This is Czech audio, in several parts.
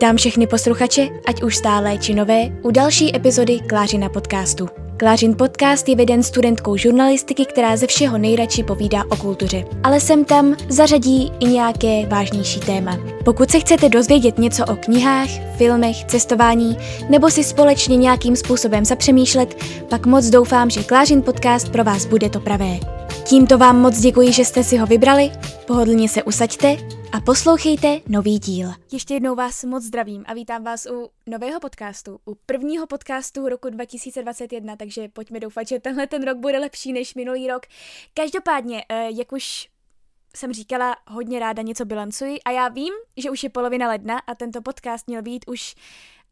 Vítám všechny posluchače, ať už stále či nové, u další epizody Klářina podcastu. Klářin podcast je veden studentkou žurnalistiky, která ze všeho nejradši povídá o kultuře. Ale sem tam zařadí i nějaké vážnější téma. Pokud se chcete dozvědět něco o knihách, filmech, cestování nebo si společně nějakým způsobem zapřemýšlet, pak moc doufám, že Klářin podcast pro vás bude to pravé. Tímto vám moc děkuji, že jste si ho vybrali, pohodlně se usaďte a poslouchejte nový díl. Ještě jednou vás moc zdravím a vítám vás u nového podcastu, u prvního podcastu roku 2021, takže pojďme doufat, že tenhle ten rok bude lepší než minulý rok. Každopádně, eh, jak už jsem říkala, hodně ráda něco bilancuji a já vím, že už je polovina ledna a tento podcast měl být už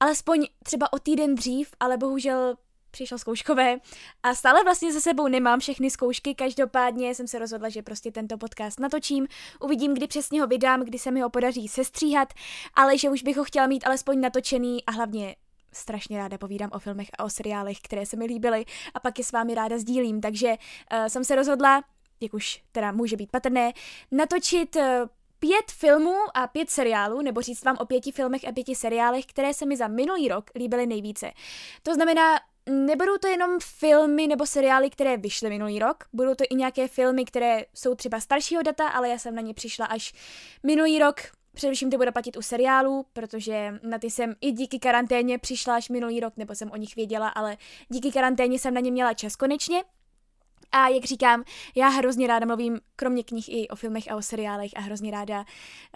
alespoň třeba o týden dřív, ale bohužel přišlo zkouškové. A stále vlastně za sebou nemám všechny zkoušky, každopádně jsem se rozhodla, že prostě tento podcast natočím, uvidím, kdy přesně ho vydám, kdy se mi ho podaří sestříhat, ale že už bych ho chtěla mít alespoň natočený a hlavně strašně ráda povídám o filmech a o seriálech, které se mi líbily a pak je s vámi ráda sdílím, takže uh, jsem se rozhodla, jak už teda může být patrné, natočit uh, pět filmů a pět seriálů, nebo říct vám o pěti filmech a pěti seriálech, které se mi za minulý rok líbily nejvíce. To znamená, nebudou to jenom filmy nebo seriály, které vyšly minulý rok, budou to i nějaké filmy, které jsou třeba staršího data, ale já jsem na ně přišla až minulý rok, Především to bude platit u seriálů, protože na ty jsem i díky karanténě přišla až minulý rok, nebo jsem o nich věděla, ale díky karanténě jsem na ně měla čas konečně. A jak říkám, já hrozně ráda mluvím, kromě knih, i o filmech a o seriálech a hrozně ráda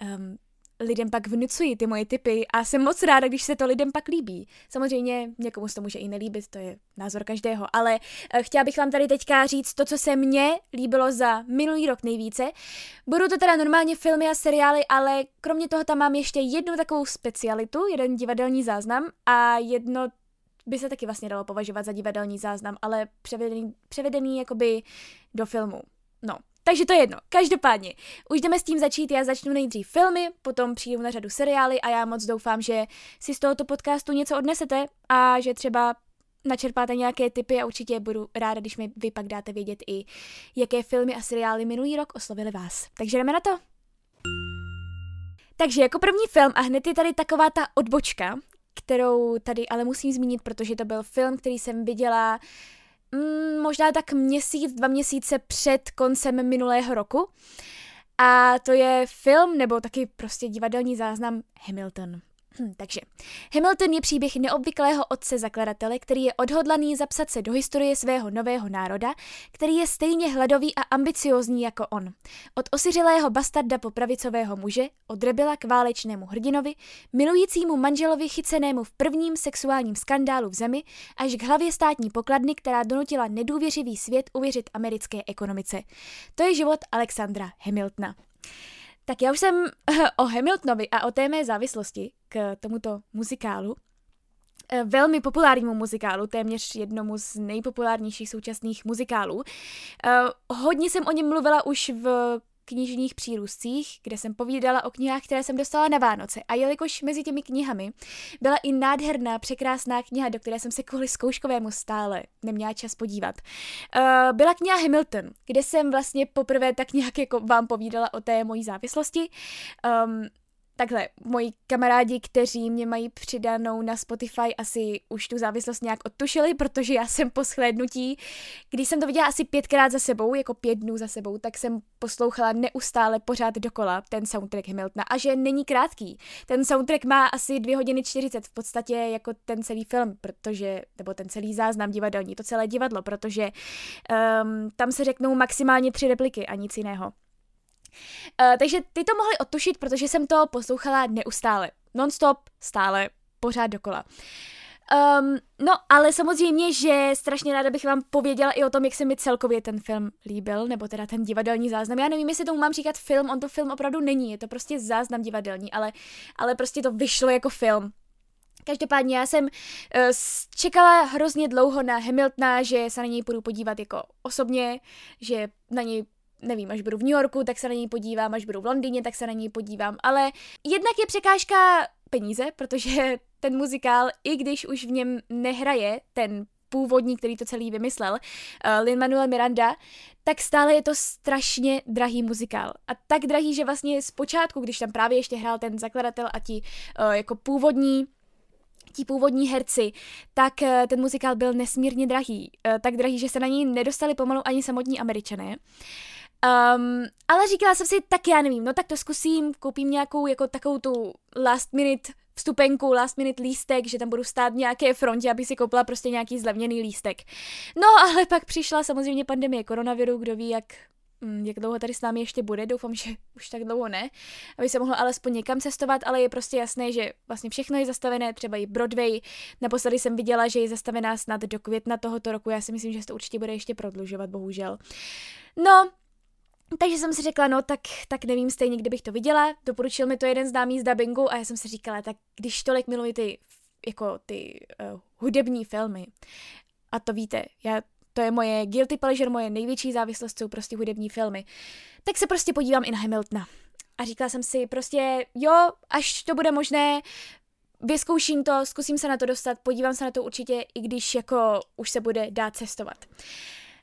um, lidem pak vnucuji ty moje typy a jsem moc ráda, když se to lidem pak líbí. Samozřejmě někomu se to může i nelíbit, to je názor každého, ale eh, chtěla bych vám tady teďka říct to, co se mně líbilo za minulý rok nejvíce. Budou to teda normálně filmy a seriály, ale kromě toho tam mám ještě jednu takovou specialitu, jeden divadelní záznam a jedno by se taky vlastně dalo považovat za divadelní záznam, ale převedený, převedený jakoby do filmu. No, takže to je jedno. Každopádně, už jdeme s tím začít. Já začnu nejdřív filmy, potom přijdu na řadu seriály a já moc doufám, že si z tohoto podcastu něco odnesete a že třeba načerpáte nějaké tipy a určitě budu ráda, když mi vy pak dáte vědět i, jaké filmy a seriály minulý rok oslovily vás. Takže jdeme na to. Takže jako první film a hned je tady taková ta odbočka, kterou tady ale musím zmínit, protože to byl film, který jsem viděla mm, možná tak měsíc, dva měsíce před koncem minulého roku. A to je film nebo taky prostě divadelní záznam Hamilton. Hm, takže Hamilton je příběh neobvyklého otce zakladatele, který je odhodlaný zapsat se do historie svého nového národa, který je stejně hladový a ambiciozní jako on. Od osiřelého bastarda po pravicového muže, od rebela k válečnému hrdinovi, milujícímu manželovi chycenému v prvním sexuálním skandálu v zemi, až k hlavě státní pokladny, která donutila nedůvěřivý svět uvěřit americké ekonomice. To je život Alexandra Hamiltona. Tak já už jsem o Hamiltonovi a o té mé závislosti k tomuto muzikálu, eh, velmi populárnímu muzikálu, téměř jednomu z nejpopulárnějších současných muzikálů. Eh, hodně jsem o něm mluvila už v knižních přírůstcích, kde jsem povídala o knihách, které jsem dostala na Vánoce. A jelikož mezi těmi knihami byla i nádherná, překrásná kniha, do které jsem se kvůli zkouškovému stále neměla čas podívat, uh, byla kniha Hamilton, kde jsem vlastně poprvé tak nějak jako vám povídala o té mojí závislosti. Um, takhle, moji kamarádi, kteří mě mají přidanou na Spotify, asi už tu závislost nějak odtušili, protože já jsem po shlédnutí, když jsem to viděla asi pětkrát za sebou, jako pět dnů za sebou, tak jsem poslouchala neustále pořád dokola ten soundtrack Hamiltona a že není krátký. Ten soundtrack má asi dvě hodiny 40 v podstatě jako ten celý film, protože, nebo ten celý záznam divadelní, to celé divadlo, protože um, tam se řeknou maximálně tři repliky a nic jiného. Uh, takže ty to mohli odtušit, protože jsem to poslouchala neustále. Non-stop, stále, pořád dokola. Um, no, ale samozřejmě, že strašně ráda bych vám pověděla i o tom, jak se mi celkově ten film líbil, nebo teda ten divadelní záznam. Já nevím, jestli tomu mám říkat film, on to film opravdu není, je to prostě záznam divadelní, ale, ale prostě to vyšlo jako film. Každopádně já jsem uh, čekala hrozně dlouho na Hamiltona, že se na něj půjdu podívat jako osobně, že na něj nevím, až budu v New Yorku, tak se na něj podívám, až budu v Londýně, tak se na něj podívám, ale jednak je překážka peníze, protože ten muzikál, i když už v něm nehraje ten původní, který to celý vymyslel, uh, Lin-Manuel Miranda, tak stále je to strašně drahý muzikál. A tak drahý, že vlastně zpočátku, když tam právě ještě hrál ten zakladatel a ti uh, jako původní ti původní herci, tak uh, ten muzikál byl nesmírně drahý. Tak drahý, že se na něj nedostali pomalu ani samotní američané. Um, ale říkala jsem si, tak já nevím, no tak to zkusím, koupím nějakou jako takovou tu last minute vstupenku, last minute lístek, že tam budu stát v nějaké frontě, aby si koupila prostě nějaký zlevněný lístek. No ale pak přišla samozřejmě pandemie koronaviru, kdo ví, jak mm, jak dlouho tady s námi ještě bude, doufám, že už tak dlouho ne, aby se mohlo alespoň někam cestovat, ale je prostě jasné, že vlastně všechno je zastavené, třeba i Broadway. Naposledy jsem viděla, že je zastavená snad do května tohoto roku, já si myslím, že se to určitě bude ještě prodlužovat, bohužel. No, takže jsem si řekla, no tak, tak nevím stejně, kde bych to viděla. Doporučil mi to jeden známý z dubbingu a já jsem si říkala, tak když tolik miluji ty, jako ty uh, hudební filmy, a to víte, já, to je moje guilty pleasure, moje největší závislost jsou prostě hudební filmy, tak se prostě podívám i na Hamiltona. A říkala jsem si prostě, jo, až to bude možné, vyzkouším to, zkusím se na to dostat, podívám se na to určitě, i když jako už se bude dát cestovat.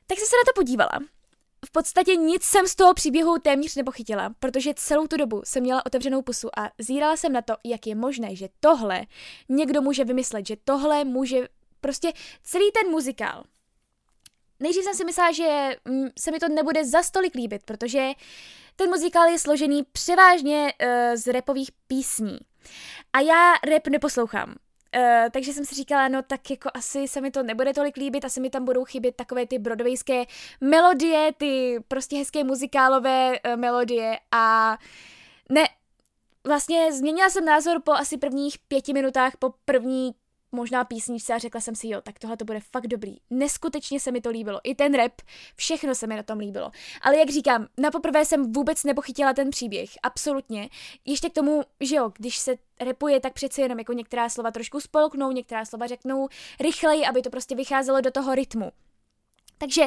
Tak jsem se na to podívala podstatě nic jsem z toho příběhu téměř nepochytila, protože celou tu dobu jsem měla otevřenou pusu a zírala jsem na to, jak je možné, že tohle někdo může vymyslet, že tohle může prostě celý ten muzikál. Nejdřív jsem si myslela, že mm, se mi to nebude za stolik líbit, protože ten muzikál je složený převážně uh, z repových písní. A já rap neposlouchám. Uh, takže jsem si říkala, no tak jako asi se mi to nebude tolik líbit, asi mi tam budou chybět takové ty brodovejské melodie, ty prostě hezké muzikálové uh, melodie. A ne, vlastně změnila jsem názor po asi prvních pěti minutách, po první možná písničce a řekla jsem si, jo, tak tohle to bude fakt dobrý. Neskutečně se mi to líbilo. I ten rap, všechno se mi na tom líbilo. Ale jak říkám, na poprvé jsem vůbec nepochytila ten příběh. Absolutně. Ještě k tomu, že jo, když se repuje, tak přece jenom jako některá slova trošku spolknou, některá slova řeknou rychleji, aby to prostě vycházelo do toho rytmu. Takže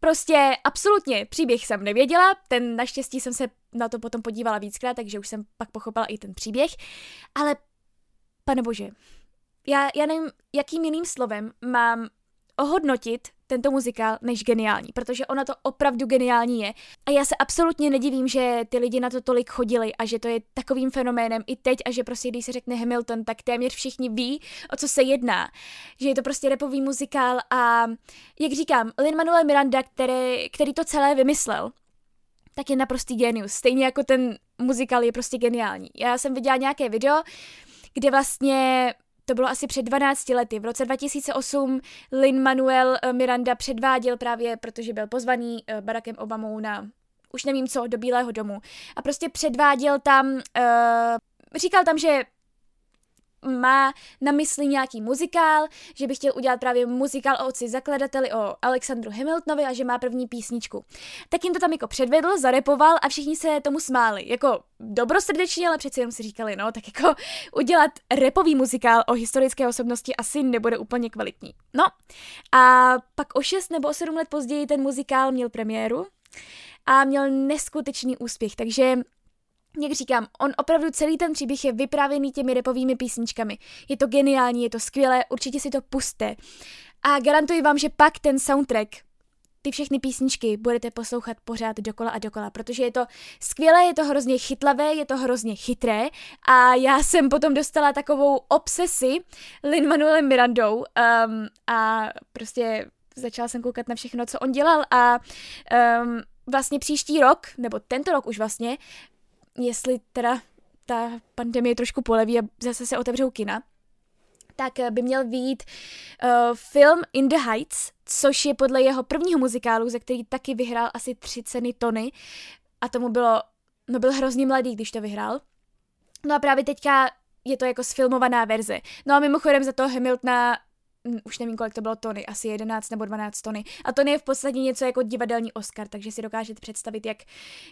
prostě absolutně příběh jsem nevěděla, ten naštěstí jsem se na to potom podívala víckrát, takže už jsem pak pochopila i ten příběh, ale pane bože, já, já nevím, jakým jiným slovem mám ohodnotit tento muzikál než geniální, protože ona to opravdu geniální je. A já se absolutně nedivím, že ty lidi na to tolik chodili a že to je takovým fenoménem i teď a že prostě, když se řekne Hamilton, tak téměř všichni ví, o co se jedná. Že je to prostě repový muzikál a jak říkám, Lin-Manuel Miranda, který, který to celé vymyslel, tak je naprostý genius. Stejně jako ten muzikál je prostě geniální. Já jsem viděla nějaké video, kde vlastně to bylo asi před 12 lety. V roce 2008 Lin Manuel eh, Miranda předváděl právě, protože byl pozvaný eh, Barackem Obamou na už nevím co, do Bílého domu. A prostě předváděl tam, uh, říkal tam, že má na mysli nějaký muzikál, že by chtěl udělat právě muzikál o otci zakladateli, o Alexandru Hamiltonovi a že má první písničku. Tak jim to tam jako předvedl, zarepoval a všichni se tomu smáli. Jako dobrosrdečně, ale přeci jenom si říkali, no, tak jako udělat repový muzikál o historické osobnosti asi nebude úplně kvalitní. No a pak o 6 nebo o 7 let později ten muzikál měl premiéru a měl neskutečný úspěch, takže jak říkám, on opravdu celý ten příběh je vyprávěný těmi repovými písničkami. Je to geniální, je to skvělé, určitě si to puste. A garantuji vám, že pak ten soundtrack, ty všechny písničky budete poslouchat pořád dokola a dokola, protože je to skvělé, je to hrozně chytlavé, je to hrozně chytré a já jsem potom dostala takovou obsesi Lin Manuelem Mirandou um, a prostě začala jsem koukat na všechno, co on dělal a um, vlastně příští rok, nebo tento rok už vlastně, jestli teda ta pandemie trošku poleví a zase se otevřou kina, tak eh, by měl výjít uh, film In the Heights, což je podle jeho prvního muzikálu, ze který taky vyhrál asi tři ceny Tony. A tomu bylo, no byl hrozně mladý, když to vyhrál. No a právě teďka je to jako sfilmovaná verze. No a mimochodem za to Hamiltona už nevím, kolik to bylo tony, asi 11 nebo 12 tony. A to je v podstatě něco jako divadelní Oscar, takže si dokážete představit, jak,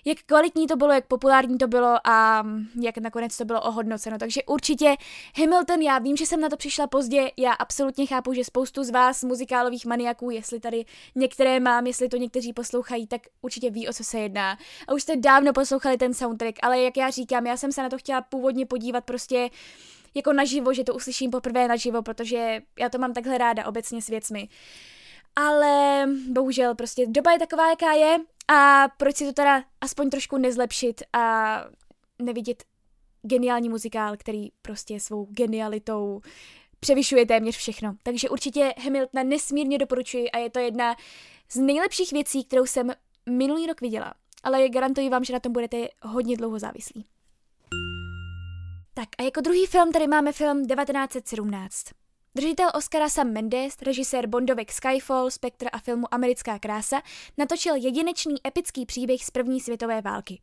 jak kvalitní to bylo, jak populární to bylo a jak nakonec to bylo ohodnoceno. Takže určitě Hamilton, já vím, že jsem na to přišla pozdě, já absolutně chápu, že spoustu z vás muzikálových maniaků, jestli tady některé mám, jestli to někteří poslouchají, tak určitě ví, o co se jedná. A už jste dávno poslouchali ten soundtrack, ale jak já říkám, já jsem se na to chtěla původně podívat prostě jako naživo, že to uslyším poprvé naživo, protože já to mám takhle ráda obecně s věcmi. Ale bohužel prostě doba je taková, jaká je a proč si to teda aspoň trošku nezlepšit a nevidět geniální muzikál, který prostě svou genialitou převyšuje téměř všechno. Takže určitě Hamiltona nesmírně doporučuji a je to jedna z nejlepších věcí, kterou jsem minulý rok viděla. Ale garantuji vám, že na tom budete hodně dlouho závislí. Tak a jako druhý film tady máme film 1917. Držitel Oscara Sam Mendes, režisér Bondovek Skyfall, Spectre a filmu Americká krása, natočil jedinečný epický příběh z první světové války.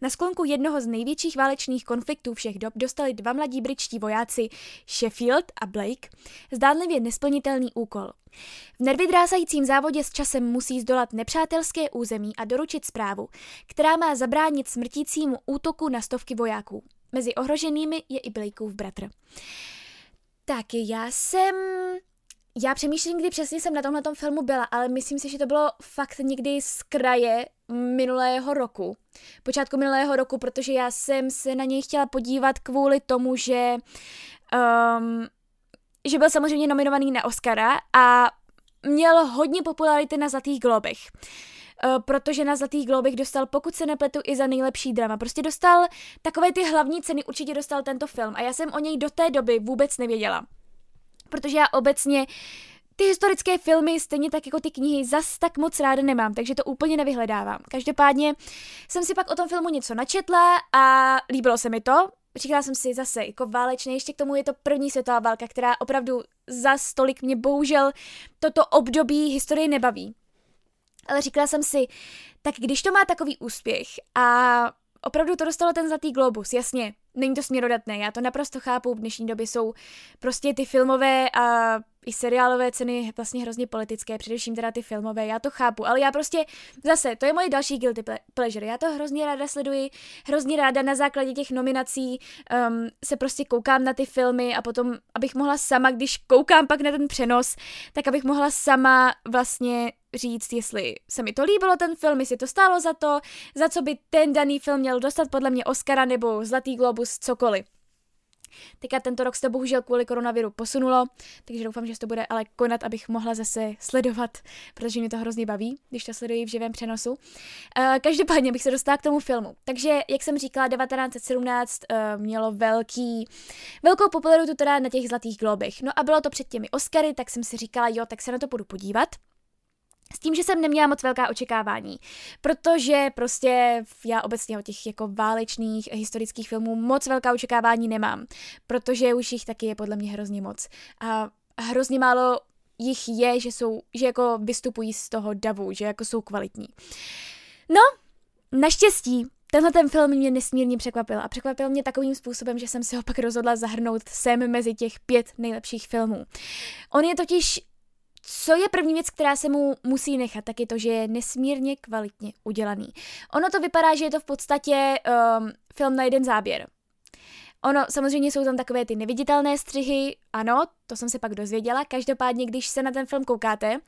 Na sklonku jednoho z největších válečných konfliktů všech dob dostali dva mladí britští vojáci Sheffield a Blake zdánlivě nesplnitelný úkol. V nervydrásajícím závodě s časem musí zdolat nepřátelské území a doručit zprávu, která má zabránit smrtícímu útoku na stovky vojáků. Mezi ohroženými je i Blakeův bratr. Tak já jsem já přemýšlím, kdy přesně jsem na tomhle filmu byla, ale myslím si, že to bylo fakt někdy z kraje minulého roku. Počátku minulého roku, protože já jsem se na něj chtěla podívat kvůli tomu, že um, že byl samozřejmě nominovaný na Oscara a měl hodně popularity na Zlatých globech. Uh, protože na Zlatých globech dostal, pokud se nepletu, i za nejlepší drama. Prostě dostal takové ty hlavní ceny, určitě dostal tento film a já jsem o něj do té doby vůbec nevěděla protože já obecně ty historické filmy, stejně tak jako ty knihy, zas tak moc ráda nemám, takže to úplně nevyhledávám. Každopádně jsem si pak o tom filmu něco načetla a líbilo se mi to. Říkala jsem si zase, jako válečné, ještě k tomu je to první světová válka, která opravdu za stolik mě bohužel toto období historie nebaví. Ale říkala jsem si, tak když to má takový úspěch a opravdu to dostalo ten zlatý globus, jasně, není to směrodatné, já to naprosto chápu, v dnešní době jsou prostě ty filmové a i seriálové ceny vlastně hrozně politické, především teda ty filmové, já to chápu, ale já prostě zase, to je moje další guilty pleasure, já to hrozně ráda sleduji, hrozně ráda na základě těch nominací um, se prostě koukám na ty filmy a potom, abych mohla sama, když koukám pak na ten přenos, tak abych mohla sama vlastně říct, jestli se mi to líbilo ten film, jestli to stálo za to, za co by ten daný film měl dostat podle mě Oscara nebo Zlatý globus, cokoliv. Teďka tento rok se to bohužel kvůli koronaviru posunulo, takže doufám, že se to bude ale konat, abych mohla zase sledovat, protože mě to hrozně baví, když to sleduji v živém přenosu. Uh, každopádně bych se dostala k tomu filmu. Takže, jak jsem říkala, 1917 uh, eh, mělo velký, velkou popularitu teda na těch zlatých globech. No a bylo to před těmi Oscary, tak jsem si říkala, jo, tak se na to budu podívat. S tím, že jsem neměla moc velká očekávání, protože prostě já obecně o těch jako válečných historických filmů moc velká očekávání nemám, protože už jich taky je podle mě hrozně moc. A hrozně málo jich je, že jsou, že jako vystupují z toho davu, že jako jsou kvalitní. No, naštěstí Tenhle ten film mě nesmírně překvapil a překvapil mě takovým způsobem, že jsem si ho pak rozhodla zahrnout sem mezi těch pět nejlepších filmů. On je totiž co je první věc, která se mu musí nechat, tak je to, že je nesmírně kvalitně udělaný. Ono to vypadá, že je to v podstatě um, film na jeden záběr. Ono, samozřejmě jsou tam takové ty neviditelné střihy, ano, to jsem se pak dozvěděla. Každopádně, když se na ten film koukáte,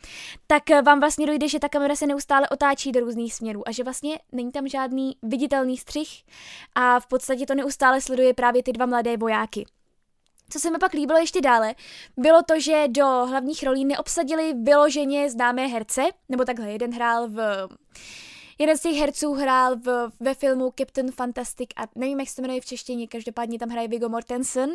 tak vám vlastně dojde, že ta kamera se neustále otáčí do různých směrů a že vlastně není tam žádný viditelný střih a v podstatě to neustále sleduje právě ty dva mladé vojáky. Co se mi pak líbilo ještě dále, bylo to, že do hlavních rolí neobsadili vyloženě známé herce, nebo takhle, jeden hrál v... Jeden z těch herců hrál v, ve filmu Captain Fantastic a nevím, jak se to jmenuje v češtině, každopádně tam hraje Viggo Mortensen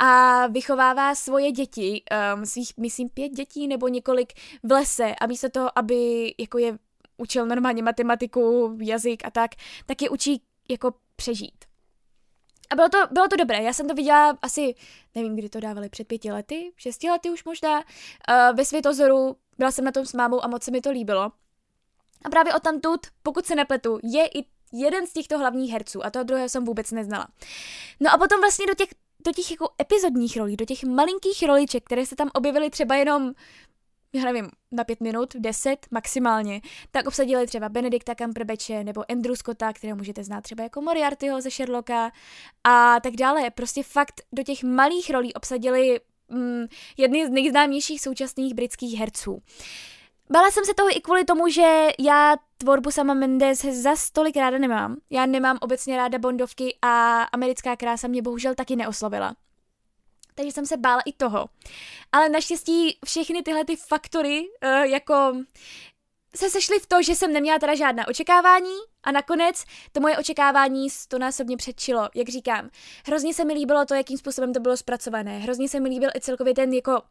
a vychovává svoje děti, um, svých, myslím, pět dětí nebo několik v lese a místo toho, aby jako je učil normálně matematiku, jazyk a tak, tak je učí jako přežít. A bylo to, bylo to dobré, já jsem to viděla asi, nevím, kdy to dávali, před pěti lety, šesti lety už možná, uh, ve Světozoru, byla jsem na tom s mámou a moc se mi to líbilo. A právě o tamtud, pokud se nepletu, je i jeden z těchto hlavních herců a toho druhého jsem vůbec neznala. No a potom vlastně do těch, do těch jako epizodních rolí, do těch malinkých roliček, které se tam objevily třeba jenom já nevím, na pět minut, deset maximálně, tak obsadili třeba Benedikta Cumberbatche nebo Andrew Scotta, kterého můžete znát třeba jako Moriartyho ze Sherlocka a tak dále. Prostě fakt do těch malých rolí obsadili mm, jedny z nejznámějších současných britských herců. Bála jsem se toho i kvůli tomu, že já tvorbu sama Mendes za stolik ráda nemám. Já nemám obecně ráda bondovky a americká krása mě bohužel taky neoslovila. Takže jsem se bála i toho. Ale naštěstí všechny tyhle ty faktory, uh, jako se sešly v to, že jsem neměla teda žádná očekávání a nakonec to moje očekávání to násobně předčilo, jak říkám. Hrozně se mi líbilo to, jakým způsobem to bylo zpracované. Hrozně se mi líbil i celkově ten jako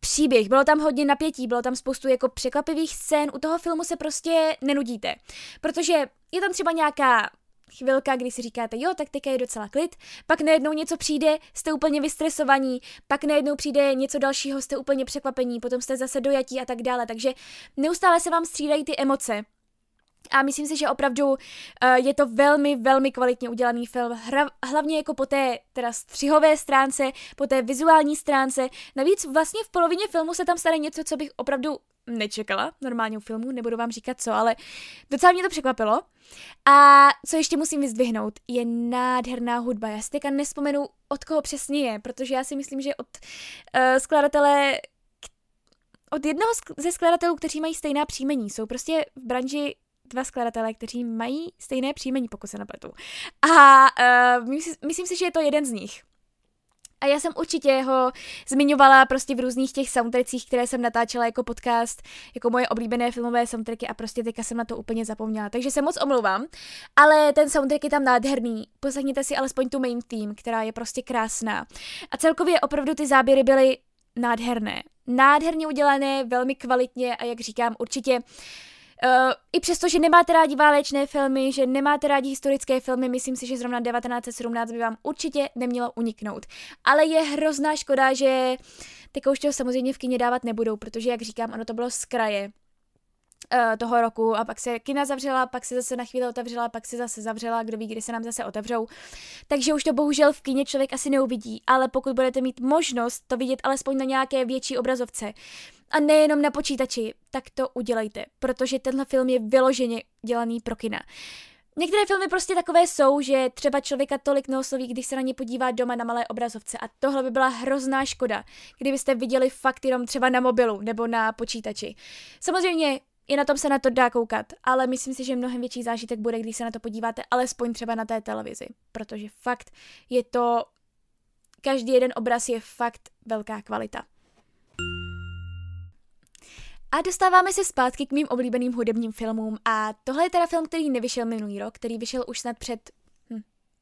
příběh. Bylo tam hodně napětí, bylo tam spoustu jako překvapivých scén. U toho filmu se prostě nenudíte, protože je tam třeba nějaká chvilka, kdy si říkáte, jo, tak teďka je docela klid, pak najednou něco přijde, jste úplně vystresovaní, pak najednou přijde něco dalšího, jste úplně překvapení, potom jste zase dojatí a tak dále, takže neustále se vám střídají ty emoce. A myslím si, že opravdu uh, je to velmi, velmi kvalitně udělaný film, Hra, hlavně jako po té teda střihové stránce, po té vizuální stránce. Navíc vlastně v polovině filmu se tam stane něco, co bych opravdu nečekala normálně u filmu, nebudu vám říkat co, ale docela mě to překvapilo. A co ještě musím vyzdvihnout, je nádherná hudba. Já si teďka nespomenu, od koho přesně je, protože já si myslím, že od uh, skladatele od jednoho ze skladatelů, kteří mají stejná příjmení. Jsou prostě v branži dva skladatelé, kteří mají stejné příjmení, pokud se napletu. A uh, myslím, myslím si, že je to jeden z nich. A já jsem určitě ho zmiňovala prostě v různých těch soundtrackích, které jsem natáčela jako podcast, jako moje oblíbené filmové soundtracky a prostě teďka jsem na to úplně zapomněla. Takže se moc omlouvám, ale ten soundtrack je tam nádherný. Poslechněte si alespoň tu main theme, která je prostě krásná. A celkově opravdu ty záběry byly nádherné. Nádherně udělané, velmi kvalitně a jak říkám, určitě Uh, I přesto, že nemáte rádi válečné filmy, že nemáte rádi historické filmy, myslím si, že zrovna 1917 by vám určitě nemělo uniknout. Ale je hrozná škoda, že teďka už to samozřejmě v kině dávat nebudou, protože, jak říkám, ono to bylo z kraje uh, toho roku a pak se kina zavřela, pak se zase na chvíli otevřela, pak se zase zavřela, kdo ví, kdy se nám zase otevřou. Takže už to bohužel v kině člověk asi neuvidí, ale pokud budete mít možnost to vidět alespoň na nějaké větší obrazovce, a nejenom na počítači, tak to udělejte, protože tenhle film je vyloženě dělaný pro kina. Některé filmy prostě takové jsou, že třeba člověka tolik neosloví, když se na ně podívá doma na malé obrazovce a tohle by byla hrozná škoda, kdybyste viděli fakt jenom třeba na mobilu nebo na počítači. Samozřejmě i na tom se na to dá koukat, ale myslím si, že mnohem větší zážitek bude, když se na to podíváte alespoň třeba na té televizi, protože fakt je to, každý jeden obraz je fakt velká kvalita. A dostáváme se zpátky k mým oblíbeným hudebním filmům a tohle je teda film, který nevyšel minulý rok, který vyšel už snad před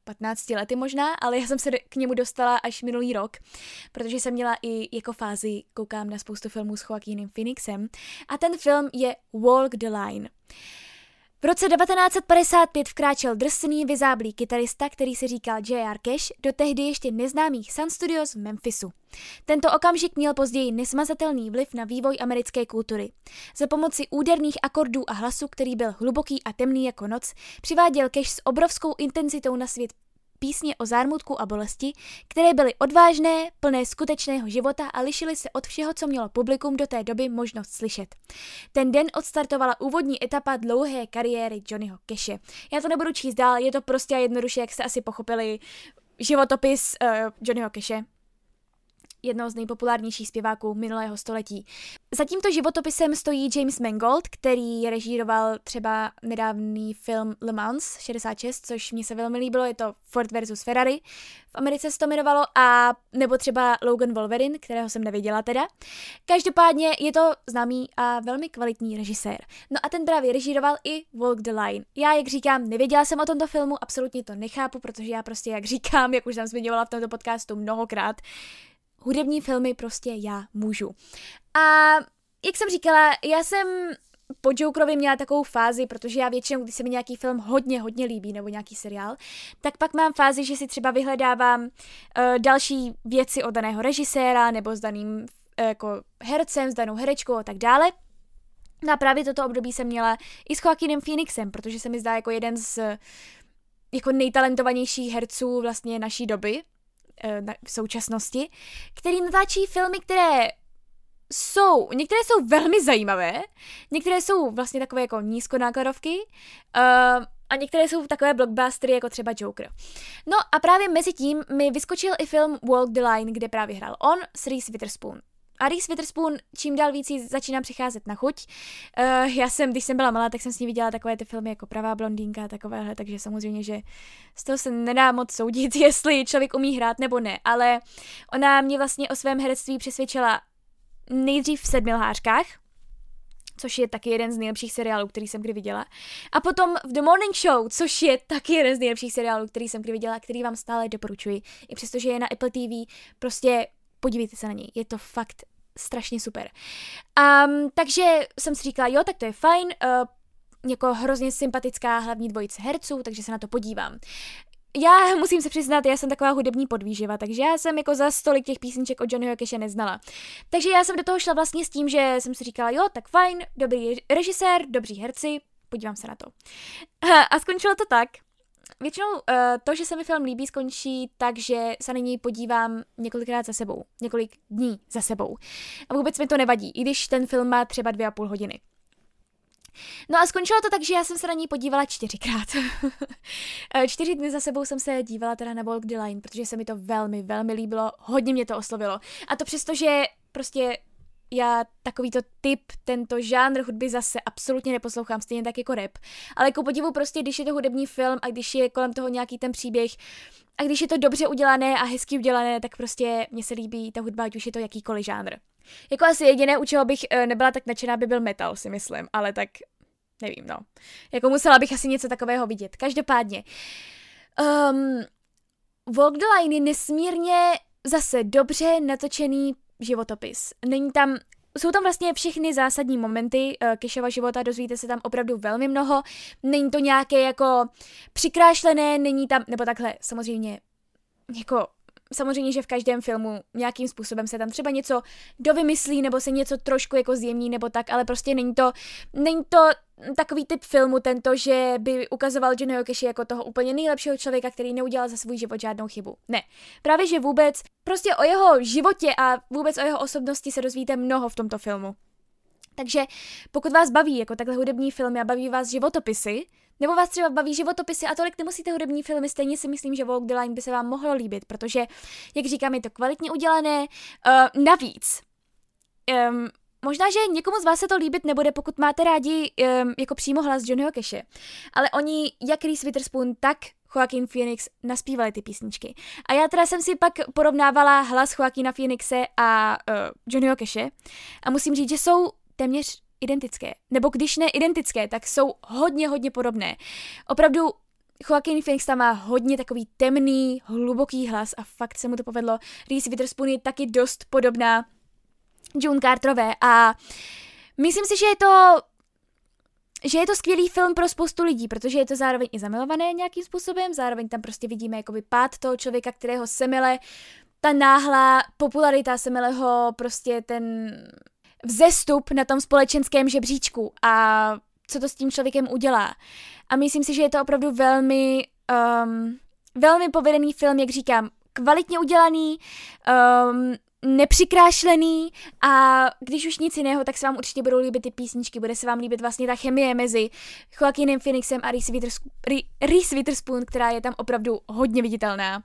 15 lety možná, ale já jsem se k němu dostala až minulý rok, protože jsem měla i jako fázi, koukám na spoustu filmů s Joaquinem Phoenixem a ten film je Walk the Line. V roce 1955 vkráčel drsný, vyzáblý kytarista, který se říkal J.R. Cash, do tehdy ještě neznámých Sun Studios v Memphisu. Tento okamžik měl později nesmazatelný vliv na vývoj americké kultury. Za pomoci úderných akordů a hlasu, který byl hluboký a temný jako noc, přiváděl Cash s obrovskou intenzitou na svět písně o zármutku a bolesti, které byly odvážné, plné skutečného života a lišily se od všeho, co mělo publikum do té doby možnost slyšet. Ten den odstartovala úvodní etapa dlouhé kariéry Johnnyho Keše. Já to nebudu číst dál, je to prostě a jednoduše, jak jste asi pochopili, životopis uh, Johnnyho Keše jednoho z nejpopulárnějších zpěváků minulého století. Za tímto životopisem stojí James Mangold, který režíroval třeba nedávný film Le Mans 66, což mi se velmi líbilo, je to Ford versus Ferrari. V Americe se to jmenovalo a nebo třeba Logan Wolverine, kterého jsem neviděla teda. Každopádně je to známý a velmi kvalitní režisér. No a ten právě režíroval i Walk the Line. Já, jak říkám, nevěděla jsem o tomto filmu, absolutně to nechápu, protože já prostě, jak říkám, jak už jsem zmiňovala v tomto podcastu mnohokrát, hudební filmy prostě já můžu. A jak jsem říkala, já jsem po Jokerovi měla takovou fázi, protože já většinou, když se mi nějaký film hodně, hodně líbí, nebo nějaký seriál, tak pak mám fázi, že si třeba vyhledávám uh, další věci od daného režiséra, nebo s daným uh, jako hercem, s danou herečkou a tak dále. No a právě toto období jsem měla i s Joaquinem Phoenixem, protože se mi zdá jako jeden z jako nejtalentovanějších herců vlastně naší doby, v současnosti, který natáčí filmy, které jsou, některé jsou velmi zajímavé, některé jsou vlastně takové jako nízkonákladovky uh, a některé jsou takové blockbustery jako třeba Joker. No a právě mezi tím mi vyskočil i film Walk the Line, kde právě hrál on s Reese Witherspoon. A Reese Witherspoon čím dál víc začíná přicházet na chuť. Uh, já jsem, když jsem byla malá, tak jsem s ní viděla takové ty filmy jako Pravá blondýnka a takovéhle, takže samozřejmě, že z toho se nedá moc soudit, jestli člověk umí hrát nebo ne, ale ona mě vlastně o svém herectví přesvědčila nejdřív v sedmi lhářkách, což je taky jeden z nejlepších seriálů, který jsem kdy viděla. A potom v The Morning Show, což je taky jeden z nejlepších seriálů, který jsem kdy viděla, který vám stále doporučuji. I přestože je na Apple TV, prostě podívejte se na něj, je to fakt strašně super. Um, takže jsem si říkala, jo, tak to je fajn, uh, jako hrozně sympatická hlavní dvojice herců, takže se na to podívám. Já musím se přiznat, já jsem taková hudební podvýživa, takže já jsem jako za stolik těch písniček od Johnnyho Cache neznala. Takže já jsem do toho šla vlastně s tím, že jsem si říkala, jo, tak fajn, dobrý režisér, dobří herci, podívám se na to. A skončilo to tak, Většinou uh, to, že se mi film líbí, skončí tak, že se na něj podívám několikrát za sebou, několik dní za sebou. A vůbec mi to nevadí, i když ten film má třeba dvě a půl hodiny. No a skončilo to tak, že já jsem se na ní podívala čtyřikrát. Eh, čtyři dny za sebou jsem se dívala teda na Walk the Line, protože se mi to velmi, velmi líbilo, hodně mě to oslovilo. A to přesto, že prostě já takovýto typ, tento žánr hudby zase absolutně neposlouchám, stejně tak jako rap. Ale jako podivu prostě, když je to hudební film a když je kolem toho nějaký ten příběh a když je to dobře udělané a hezky udělané, tak prostě mně se líbí ta hudba, ať už je to jakýkoliv žánr. Jako asi jediné, u čeho bych eh, nebyla tak nadšená, by byl metal, si myslím, ale tak nevím, no. Jako musela bych asi něco takového vidět. Každopádně, um, Walk the Line je nesmírně zase dobře natočený životopis. Není tam jsou tam vlastně všechny zásadní momenty uh, Kešova života, dozvíte se tam opravdu velmi mnoho. Není to nějaké jako přikrášlené, není tam, nebo takhle, samozřejmě, jako samozřejmě, že v každém filmu nějakým způsobem se tam třeba něco dovymyslí, nebo se něco trošku jako zjemní, nebo tak, ale prostě není to, není to takový typ filmu tento, že by ukazoval Johnnyho Cash jako toho úplně nejlepšího člověka, který neudělal za svůj život žádnou chybu. Ne. Právě, že vůbec prostě o jeho životě a vůbec o jeho osobnosti se dozvíte mnoho v tomto filmu. Takže pokud vás baví jako takhle hudební filmy a baví vás životopisy, nebo vás třeba baví životopisy a tolik nemusíte hudební filmy, stejně si myslím, že Walk the Line by se vám mohlo líbit, protože, jak říkám, je to kvalitně udělané. Uh, navíc, um, Možná, že někomu z vás se to líbit nebude, pokud máte rádi um, jako přímo hlas Johnnyho Cache, ale oni, jak Reese Witherspoon, tak Joaquin Phoenix naspívali ty písničky. A já teda jsem si pak porovnávala hlas Joaquina Phoenixe a uh, Johnnyho Cache a musím říct, že jsou téměř identické. Nebo když ne identické, tak jsou hodně, hodně podobné. Opravdu Joaquin Phoenix tam má hodně takový temný, hluboký hlas a fakt se mu to povedlo. Reese Witherspoon je taky dost podobná June Carterové a myslím si, že je to že je to skvělý film pro spoustu lidí, protože je to zároveň i zamilované nějakým způsobem, zároveň tam prostě vidíme jakoby pád toho člověka, kterého semele ta náhlá popularita semeleho prostě ten vzestup na tom společenském žebříčku a co to s tím člověkem udělá. A myslím si, že je to opravdu velmi, um, velmi povedený film, jak říkám, kvalitně udělaný, um, nepřikrášlený a když už nic jiného, tak se vám určitě budou líbit ty písničky, bude se vám líbit vlastně ta chemie mezi Joaquinem Phoenixem a Reese Witherspoon, která je tam opravdu hodně viditelná.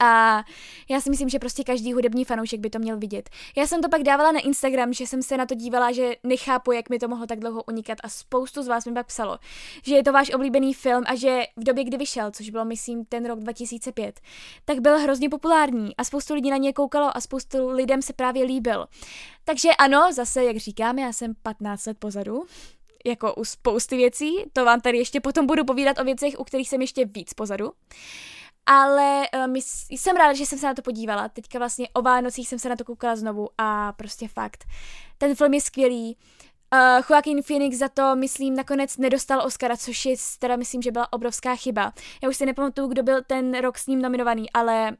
A já si myslím, že prostě každý hudební fanoušek by to měl vidět. Já jsem to pak dávala na Instagram, že jsem se na to dívala, že nechápu, jak mi to mohlo tak dlouho unikat a spoustu z vás mi pak psalo, že je to váš oblíbený film a že v době, kdy vyšel, což bylo myslím ten rok 2005, tak byl hrozně populární a spoustu lidí na něj koukalo a spoustu lidem se právě líbil. Takže ano, zase, jak říkám, já jsem 15 let pozadu, jako u spousty věcí, to vám tady ještě potom budu povídat o věcech, u kterých jsem ještě víc pozadu. Ale my, jsem ráda, že jsem se na to podívala. Teďka vlastně o Vánocích jsem se na to koukala znovu a prostě fakt. Ten film je skvělý. Uh, Joaquin Phoenix za to, myslím, nakonec nedostal Oscara, což je teda myslím, že byla obrovská chyba. Já už si nepamatuju, kdo byl ten rok s ním nominovaný, ale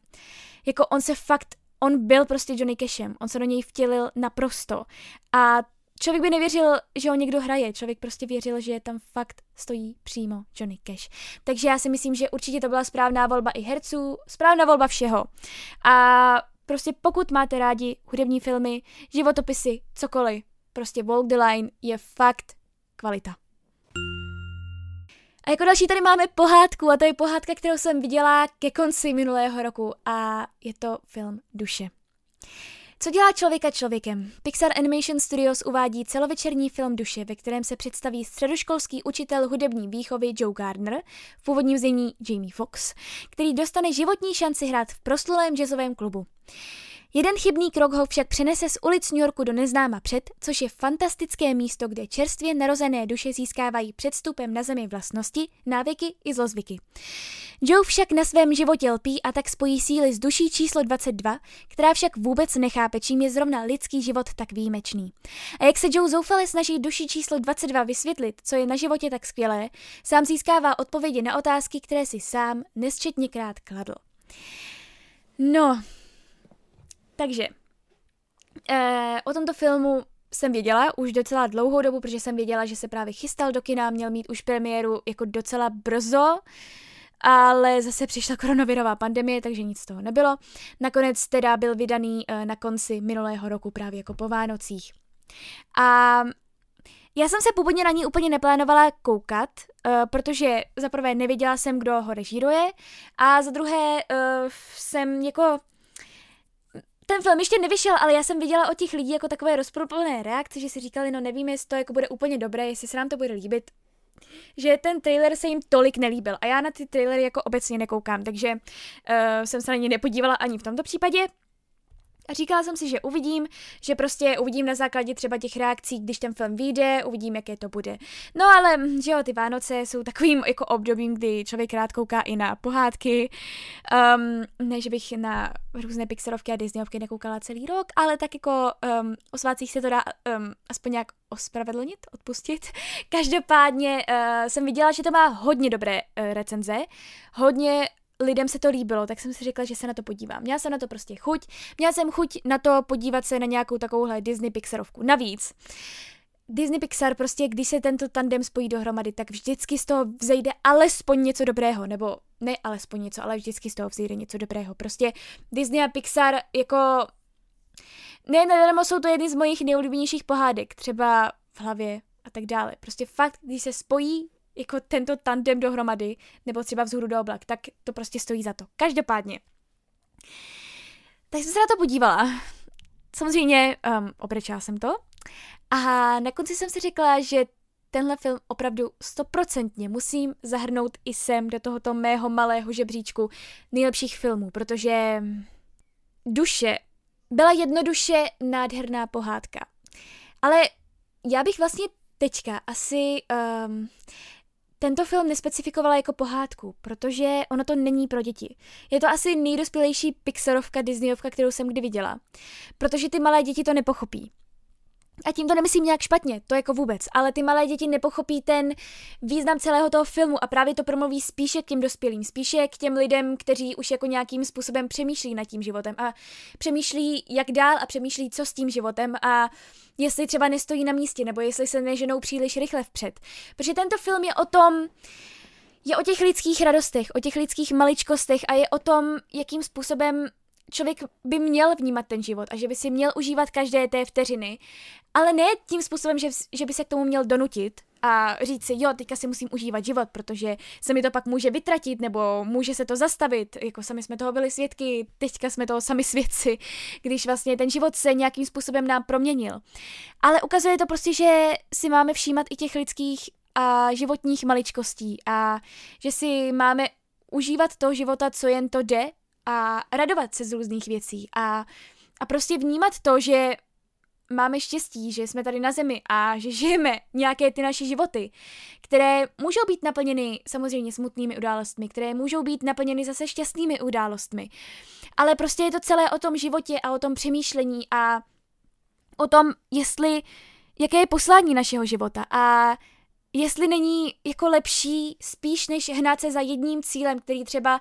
jako on se fakt, on byl prostě Johnny Cashem, on se do něj vtělil naprosto. A člověk by nevěřil, že ho někdo hraje, člověk prostě věřil, že tam fakt stojí přímo Johnny Cash. Takže já si myslím, že určitě to byla správná volba i herců, správná volba všeho. A prostě pokud máte rádi hudební filmy, životopisy, cokoliv, prostě Walk the Line je fakt kvalita. A jako další tady máme pohádku a to je pohádka, kterou jsem viděla ke konci minulého roku a je to film Duše. Co dělá člověka člověkem? Pixar Animation Studios uvádí celovečerní film Duše, ve kterém se představí středoškolský učitel hudební výchovy Joe Gardner, v původním znění Jamie Foxx, který dostane životní šanci hrát v proslulém jazzovém klubu. Jeden chybný krok ho však přenese z ulic New Yorku do neznáma před, což je fantastické místo, kde čerstvě narozené duše získávají předstupem na zemi vlastnosti, návyky i zlozvyky. Joe však na svém životě lpí a tak spojí síly s duší číslo 22, která však vůbec nechápe, čím je zrovna lidský život tak výjimečný. A jak se Joe zoufale snaží duší číslo 22 vysvětlit, co je na životě tak skvělé, sám získává odpovědi na otázky, které si sám nesčetněkrát kladl. No, takže, eh, o tomto filmu jsem věděla už docela dlouhou dobu, protože jsem věděla, že se právě chystal do kina, měl mít už premiéru jako docela brzo, ale zase přišla koronavirová pandemie, takže nic z toho nebylo. Nakonec teda byl vydaný eh, na konci minulého roku právě jako po Vánocích. A já jsem se původně na ní úplně neplánovala koukat, uh, protože za prvé nevěděla jsem, kdo ho režíruje a za druhé uh, jsem jako ten film ještě nevyšel, ale já jsem viděla od těch lidí jako takové rozproplné reakce, že si říkali, no nevíme, jestli to jako bude úplně dobré, jestli se nám to bude líbit. Že ten trailer se jim tolik nelíbil a já na ty trailery jako obecně nekoukám, takže uh, jsem se na ně nepodívala ani v tomto případě. A říkala jsem si, že uvidím, že prostě uvidím na základě třeba těch reakcí, když ten film vyjde, uvidím, jaké to bude. No ale, že jo, ty Vánoce jsou takovým jako obdobím, kdy člověk rád kouká i na pohádky. Um, ne, že bych na různé Pixarovky a Disneyovky nekoukala celý rok, ale tak jako um, o svácích se to dá um, aspoň nějak ospravedlnit, odpustit. Každopádně uh, jsem viděla, že to má hodně dobré uh, recenze, hodně lidem se to líbilo, tak jsem si řekla, že se na to podívám. Měla jsem na to prostě chuť. Měla jsem chuť na to podívat se na nějakou takovouhle Disney Pixarovku. Navíc, Disney Pixar prostě, když se tento tandem spojí dohromady, tak vždycky z toho vzejde alespoň něco dobrého, nebo ne alespoň něco, ale vždycky z toho vzejde něco dobrého. Prostě Disney a Pixar jako... Ne, nedarmo jsou to jedny z mojich nejoblíbenějších pohádek, třeba v hlavě a tak dále. Prostě fakt, když se spojí jako tento tandem dohromady, nebo třeba vzhůru do oblak, tak to prostě stojí za to. Každopádně. Tak jsem se na to podívala. Samozřejmě um, obrečela jsem to. A na konci jsem si řekla, že tenhle film opravdu stoprocentně musím zahrnout i sem do tohoto mého malého žebříčku nejlepších filmů, protože duše byla jednoduše nádherná pohádka. Ale já bych vlastně teďka asi um, tento film nespecifikovala jako pohádku, protože ono to není pro děti. Je to asi nejdospělejší Pixarovka, Disneyovka, kterou jsem kdy viděla. Protože ty malé děti to nepochopí. A tím to nemyslím nějak špatně, to jako vůbec, ale ty malé děti nepochopí ten význam celého toho filmu a právě to promluví spíše k těm dospělým, spíše k těm lidem, kteří už jako nějakým způsobem přemýšlí nad tím životem a přemýšlí jak dál a přemýšlí co s tím životem a jestli třeba nestojí na místě nebo jestli se neženou příliš rychle vpřed. Protože tento film je o tom, je o těch lidských radostech, o těch lidských maličkostech a je o tom, jakým způsobem člověk by měl vnímat ten život a že by si měl užívat každé té vteřiny, ale ne tím způsobem, že, že by se k tomu měl donutit a říct si, jo, teďka si musím užívat život, protože se mi to pak může vytratit nebo může se to zastavit, jako sami jsme toho byli svědky, teďka jsme toho sami svědci, když vlastně ten život se nějakým způsobem nám proměnil. Ale ukazuje to prostě, že si máme všímat i těch lidských a životních maličkostí a že si máme užívat to života, co jen to jde a radovat se z různých věcí a, a prostě vnímat to, že máme štěstí, že jsme tady na zemi a že žijeme nějaké ty naše životy, které můžou být naplněny samozřejmě smutnými událostmi, které můžou být naplněny zase šťastnými událostmi. Ale prostě je to celé o tom životě a o tom přemýšlení a o tom, jestli, jaké je poslání našeho života a jestli není jako lepší spíš než hnát se za jedním cílem, který třeba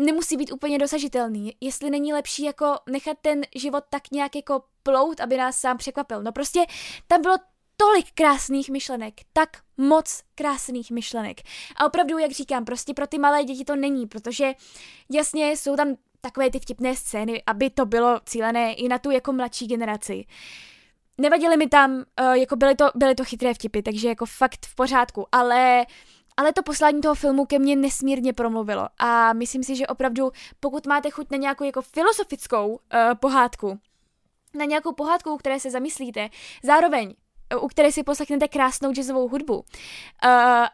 nemusí být úplně dosažitelný. Jestli není lepší jako nechat ten život tak nějak jako plout, aby nás sám překvapil. No prostě tam bylo tolik krásných myšlenek, tak moc krásných myšlenek. A opravdu, jak říkám, prostě pro ty malé děti to není, protože jasně jsou tam takové ty vtipné scény, aby to bylo cílené i na tu jako mladší generaci. Nevadily mi tam, uh, jako byly to, byly to chytré vtipy, takže jako fakt v pořádku, ale ale to poslání toho filmu ke mně nesmírně promluvilo. A myslím si, že opravdu, pokud máte chuť na nějakou jako filozofickou uh, pohádku, na nějakou pohádku, u které se zamyslíte, zároveň u které si poslechnete krásnou jazzovou hudbu uh,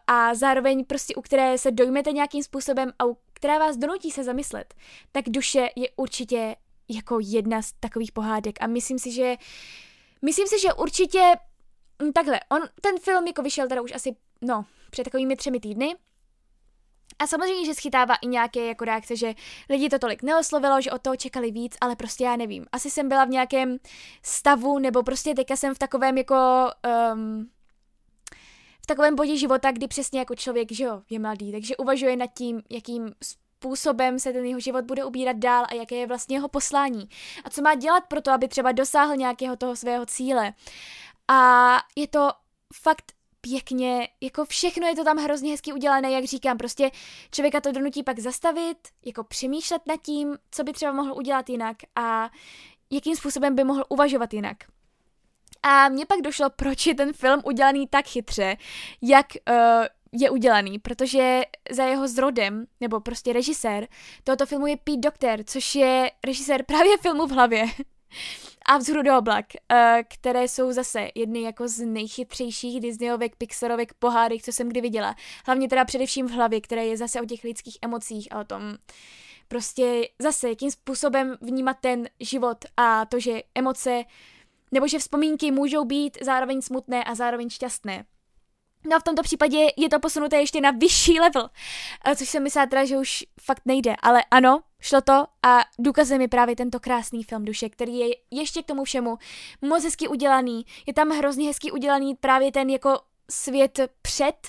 a zároveň prostě u které se dojmete nějakým způsobem a u která vás donutí se zamyslet, tak duše je určitě jako jedna z takových pohádek. A myslím si, že myslím si, že určitě hm, takhle, on, ten film jako vyšel teda už asi, no, před takovými třemi týdny a samozřejmě, že schytává i nějaké jako reakce, že lidi to tolik neoslovilo, že od toho čekali víc, ale prostě já nevím. Asi jsem byla v nějakém stavu, nebo prostě teďka jsem v takovém jako... Um, v takovém bodě života, kdy přesně jako člověk, že jo, je mladý, takže uvažuje nad tím, jakým způsobem se ten jeho život bude ubírat dál a jaké je vlastně jeho poslání. A co má dělat pro to, aby třeba dosáhl nějakého toho svého cíle. A je to fakt pěkně, jako všechno je to tam hrozně hezky udělané, jak říkám, prostě člověka to donutí pak zastavit, jako přemýšlet nad tím, co by třeba mohl udělat jinak a jakým způsobem by mohl uvažovat jinak. A mně pak došlo, proč je ten film udělaný tak chytře, jak uh, je udělaný, protože za jeho zrodem, nebo prostě režisér tohoto filmu je Pete Doctor, což je režisér právě filmu v hlavě a Vzhůru do oblak, eh, které jsou zase jedny jako z nejchytřejších Disneyovek, Pixarovek pohádek, co jsem kdy viděla. Hlavně teda především v hlavě, které je zase o těch lidských emocích a o tom prostě zase, jakým způsobem vnímat ten život a to, že emoce nebo že vzpomínky můžou být zároveň smutné a zároveň šťastné. No a v tomto případě je to posunuté ještě na vyšší level, eh, což jsem myslela teda, že už fakt nejde, ale ano, šlo to a důkazem je právě tento krásný film Duše, který je ještě k tomu všemu moc hezky udělaný, je tam hrozně hezky udělaný právě ten jako svět před,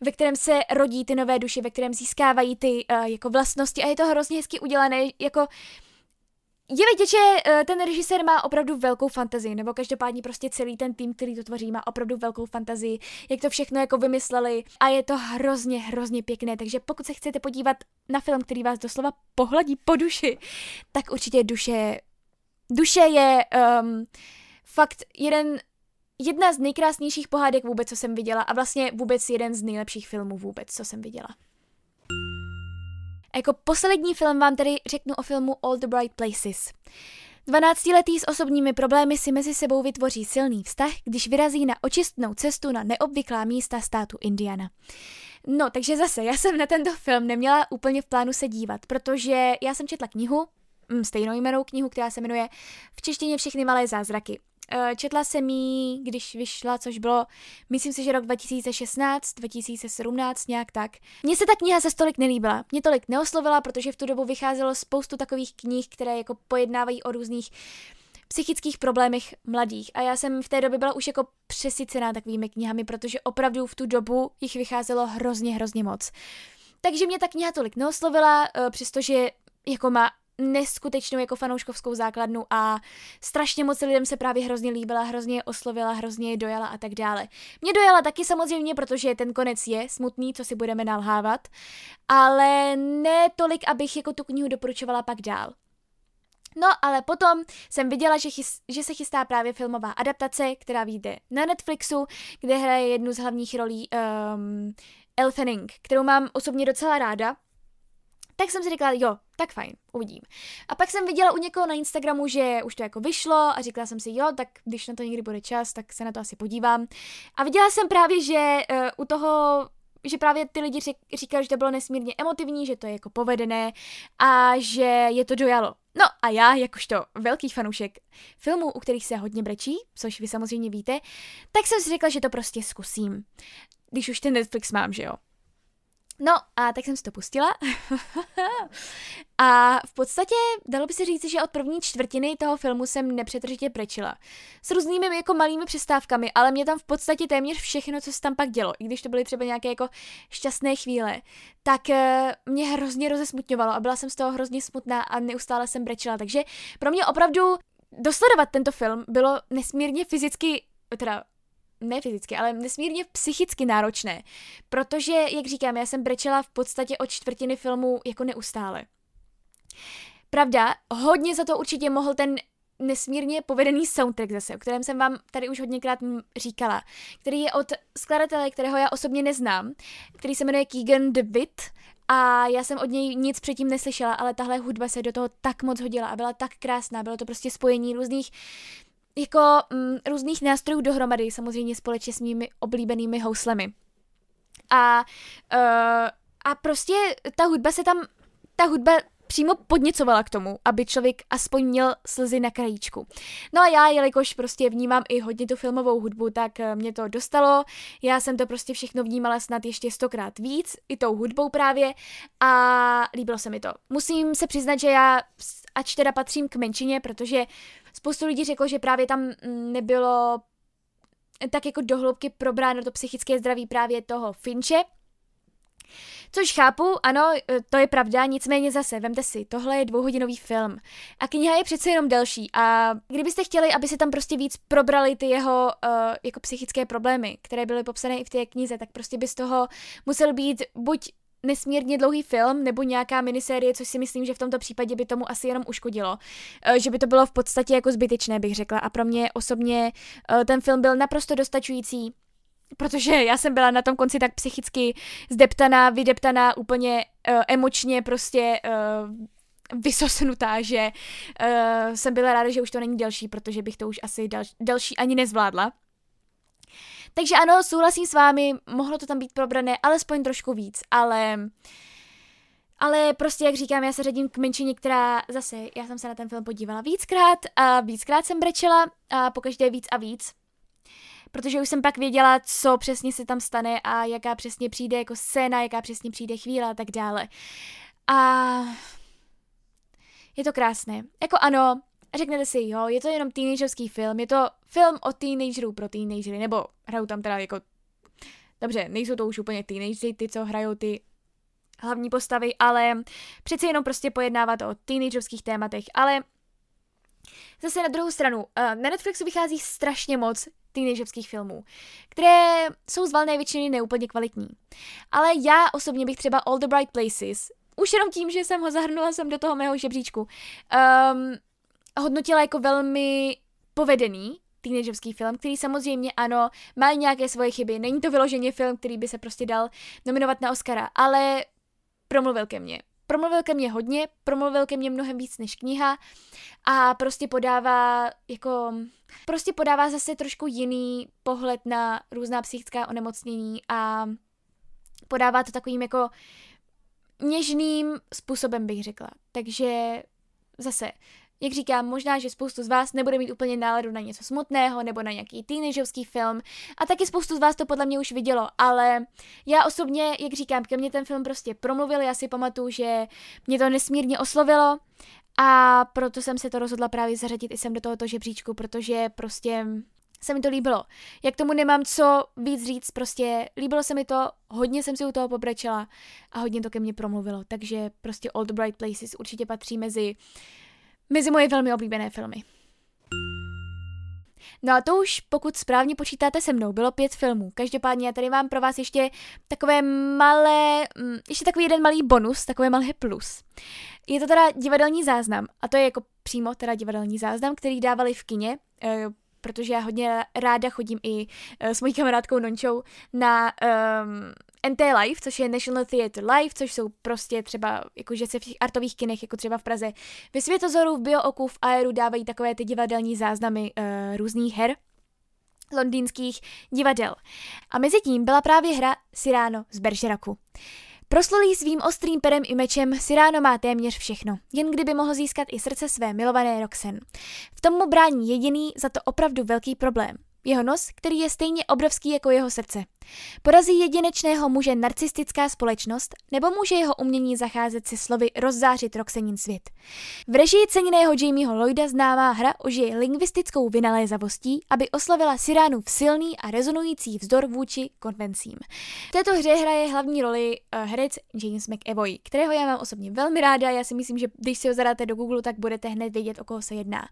ve kterém se rodí ty nové duše, ve kterém získávají ty uh, jako vlastnosti a je to hrozně hezky udělané, jako je vidět, že uh, ten režisér má opravdu velkou fantazii, nebo každopádně prostě celý ten tým, který to tvoří, má opravdu velkou fantazii, jak to všechno jako vymysleli. A je to hrozně, hrozně pěkné, takže pokud se chcete podívat na film, který vás doslova pohladí po duši, tak určitě duše, duše je um, fakt jeden jedna z nejkrásnějších pohádek vůbec, co jsem viděla. A vlastně vůbec jeden z nejlepších filmů vůbec, co jsem viděla. A jako poslední film vám tedy řeknu o filmu All the Bright Places. 12-letý s osobními problémy si mezi sebou vytvoří silný vztah, když vyrazí na očistnou cestu na neobvyklá místa státu Indiana. No, takže zase, já jsem na tento film neměla úplně v plánu se dívat, protože já jsem četla knihu, mm, stejnou jmenou knihu, která se jmenuje V češtině všechny malé zázraky. Eh, četla jsem ji, když vyšla, což bylo, myslím si, že rok 2016, 2017, nějak tak. Mně se ta kniha se stolik nelíbila. Mě tolik neoslovila, protože v tu dobu vycházelo spoustu takových knih, které jako pojednávají o různých psychických problémech mladých. A já jsem v té době byla už jako přesycená takovými knihami, protože opravdu v tu dobu jich vycházelo hrozně, hrozně moc. Takže mě ta kniha tolik neoslovila, eh, přestože jako má neskutečnou jako fanouškovskou základnu a strašně moc lidem se právě hrozně líbila, hrozně je oslovila, hrozně je dojala a tak dále. Mě dojala taky samozřejmě, protože ten konec je smutný, co si budeme nalhávat, ale ne tolik, abych jako tu knihu doporučovala pak dál. No, ale potom jsem viděla, že, chys, že se chystá právě filmová adaptace, která vyjde na Netflixu, kde hraje jednu z hlavních rolí um, Elle kterou mám osobně docela ráda, tak jsem si říkala, jo, tak fajn, uvidím. A pak jsem viděla u někoho na Instagramu, že už to jako vyšlo a říkala jsem si, jo, tak když na to někdy bude čas, tak se na to asi podívám. A viděla jsem právě, že uh, u toho že právě ty lidi řek, říkali, že to bylo nesmírně emotivní, že to je jako povedené a že je to dojalo. No a já, jakožto velký fanoušek filmů, u kterých se hodně brečí, což vy samozřejmě víte, tak jsem si řekla, že to prostě zkusím. Když už ten Netflix mám, že jo. No a tak jsem si to pustila a v podstatě dalo by se říct, že od první čtvrtiny toho filmu jsem nepřetržitě prečila. S různými jako malými přestávkami, ale mě tam v podstatě téměř všechno, co se tam pak dělo, i když to byly třeba nějaké jako šťastné chvíle, tak eh, mě hrozně rozesmutňovalo a byla jsem z toho hrozně smutná a neustále jsem brečila, takže pro mě opravdu dosledovat tento film bylo nesmírně fyzicky, teda ne fyzicky, ale nesmírně psychicky náročné, protože, jak říkám, já jsem brečela v podstatě od čtvrtiny filmu jako neustále. Pravda, hodně za to určitě mohl ten nesmírně povedený soundtrack zase, o kterém jsem vám tady už hodněkrát říkala, který je od skladatele, kterého já osobně neznám, který se jmenuje Keegan DeWitt a já jsem od něj nic předtím neslyšela, ale tahle hudba se do toho tak moc hodila a byla tak krásná, bylo to prostě spojení různých jako mm, různých nástrojů dohromady, samozřejmě společně s mými oblíbenými houslemi. A, uh, a prostě ta hudba se tam, ta hudba přímo podněcovala k tomu, aby člověk aspoň měl slzy na krajíčku. No a já, jelikož prostě vnímám i hodně tu filmovou hudbu, tak eh, mě to dostalo. Já jsem to prostě všechno vnímala snad ještě stokrát víc, i tou hudbou právě, a líbilo se mi to. Musím se přiznat, že já, ač teda patřím k menšině, protože spoustu lidí řeklo, že právě tam mm, nebylo tak jako dohloubky probráno to psychické zdraví právě toho Finče, Což chápu, ano, e, to je pravda, nicméně zase, vemte si, tohle je dvouhodinový film. A kniha je přece jenom delší a kdybyste chtěli, aby se tam prostě víc probrali ty jeho uh, jako psychické problémy, které byly popsané i v té knize, tak prostě by z toho musel být buď nesmírně dlouhý film nebo nějaká minisérie, což si myslím, že v tomto případě by tomu asi jenom uškodilo. Uh, že by to bylo v podstatě jako zbytečné, bych řekla. A pro mě osobně uh, ten film byl naprosto dostačující protože já jsem byla na tom konci tak psychicky zdeptaná, vydeptaná, úplně uh, emočně prostě vysosnutá, že jsem byla ráda, že už to není delší, protože bych to už asi dal, další ani nezvládla. Takže ano, souhlasím s vámi, mohlo to tam být probrané alespoň trošku víc, ale... Ale prostě, jak říkám, já se řadím k menšině, která zase, já jsem se na ten film podívala víckrát a víckrát jsem brečela a pokaždé víc a víc protože už jsem pak věděla, co přesně se tam stane a jaká přesně přijde jako scéna, jaká přesně přijde chvíle a tak dále. A je to krásné. Jako ano, řeknete si, jo, je to jenom teenagerovský film, je to film o teenagerů pro teenagery, nebo hrajou tam teda jako, dobře, nejsou to už úplně teenagery, ty, co hrajou ty hlavní postavy, ale přeci jenom prostě pojednávat o teenagerovských tématech, ale Zase na druhou stranu, na Netflixu vychází strašně moc teenagerských filmů, které jsou z valné většiny neúplně kvalitní. Ale já osobně bych třeba All the Bright Places, už jenom tím, že jsem ho zahrnula jsem do toho mého žebříčku, um, hodnotila jako velmi povedený, teenagerský film, který samozřejmě ano, má nějaké svoje chyby. Není to vyloženě film, který by se prostě dal nominovat na Oscara, ale promluvil ke mně promluvil ke mně hodně, promluvil ke mně mnohem víc než kniha a prostě podává jako, prostě podává zase trošku jiný pohled na různá psychická onemocnění a podává to takovým jako něžným způsobem bych řekla. Takže zase jak říkám, možná, že spoustu z vás nebude mít úplně náladu na něco smutného nebo na nějaký teenagerovský film. A taky spoustu z vás to podle mě už vidělo, ale já osobně, jak říkám, ke mně ten film prostě promluvil, já si pamatuju, že mě to nesmírně oslovilo a proto jsem se to rozhodla právě zařadit i sem do tohoto žebříčku, protože prostě se mi to líbilo. Jak tomu nemám co víc říct, prostě líbilo se mi to, hodně jsem si u toho pobrečela a hodně to ke mně promluvilo, takže prostě the Bright Places určitě patří mezi mezi moje velmi oblíbené filmy. No a to už, pokud správně počítáte se mnou, bylo pět filmů. Každopádně já tady mám pro vás ještě takové malé, mm, ještě takový jeden malý bonus, takové malé plus. Je to teda divadelní záznam a to je jako přímo teda divadelní záznam, který dávali v kině, eh, protože já hodně ráda chodím i eh, s mojí kamarádkou Nončou na um, NT Live, což je National Theatre Live, což jsou prostě třeba, jakože se v těch artových kinech, jako třeba v Praze, ve Světozoru, v Biooku, v Aeru dávají takové ty divadelní záznamy uh, různých her, londýnských divadel. A mezi tím byla právě hra Cyrano z Bergeracu. Proslulý svým ostrým perem i mečem, Cyrano má téměř všechno, jen kdyby mohl získat i srdce své milované Roxen. V tom mu brání jediný, za to opravdu velký problém. Jeho nos, který je stejně obrovský jako jeho srdce. Porazí jedinečného muže narcistická společnost, nebo může jeho umění zacházet si slovy rozzářit Roxanin svět. V režii ceněného Jamieho Lloyda známá hra ožije lingvistickou vynalézavostí, aby oslavila Siránu v silný a rezonující vzdor vůči konvencím. V této hře hraje hlavní roli uh, herec James McAvoy, kterého já mám osobně velmi ráda. Já si myslím, že když si ho zadáte do Google, tak budete hned vědět, o koho se jedná.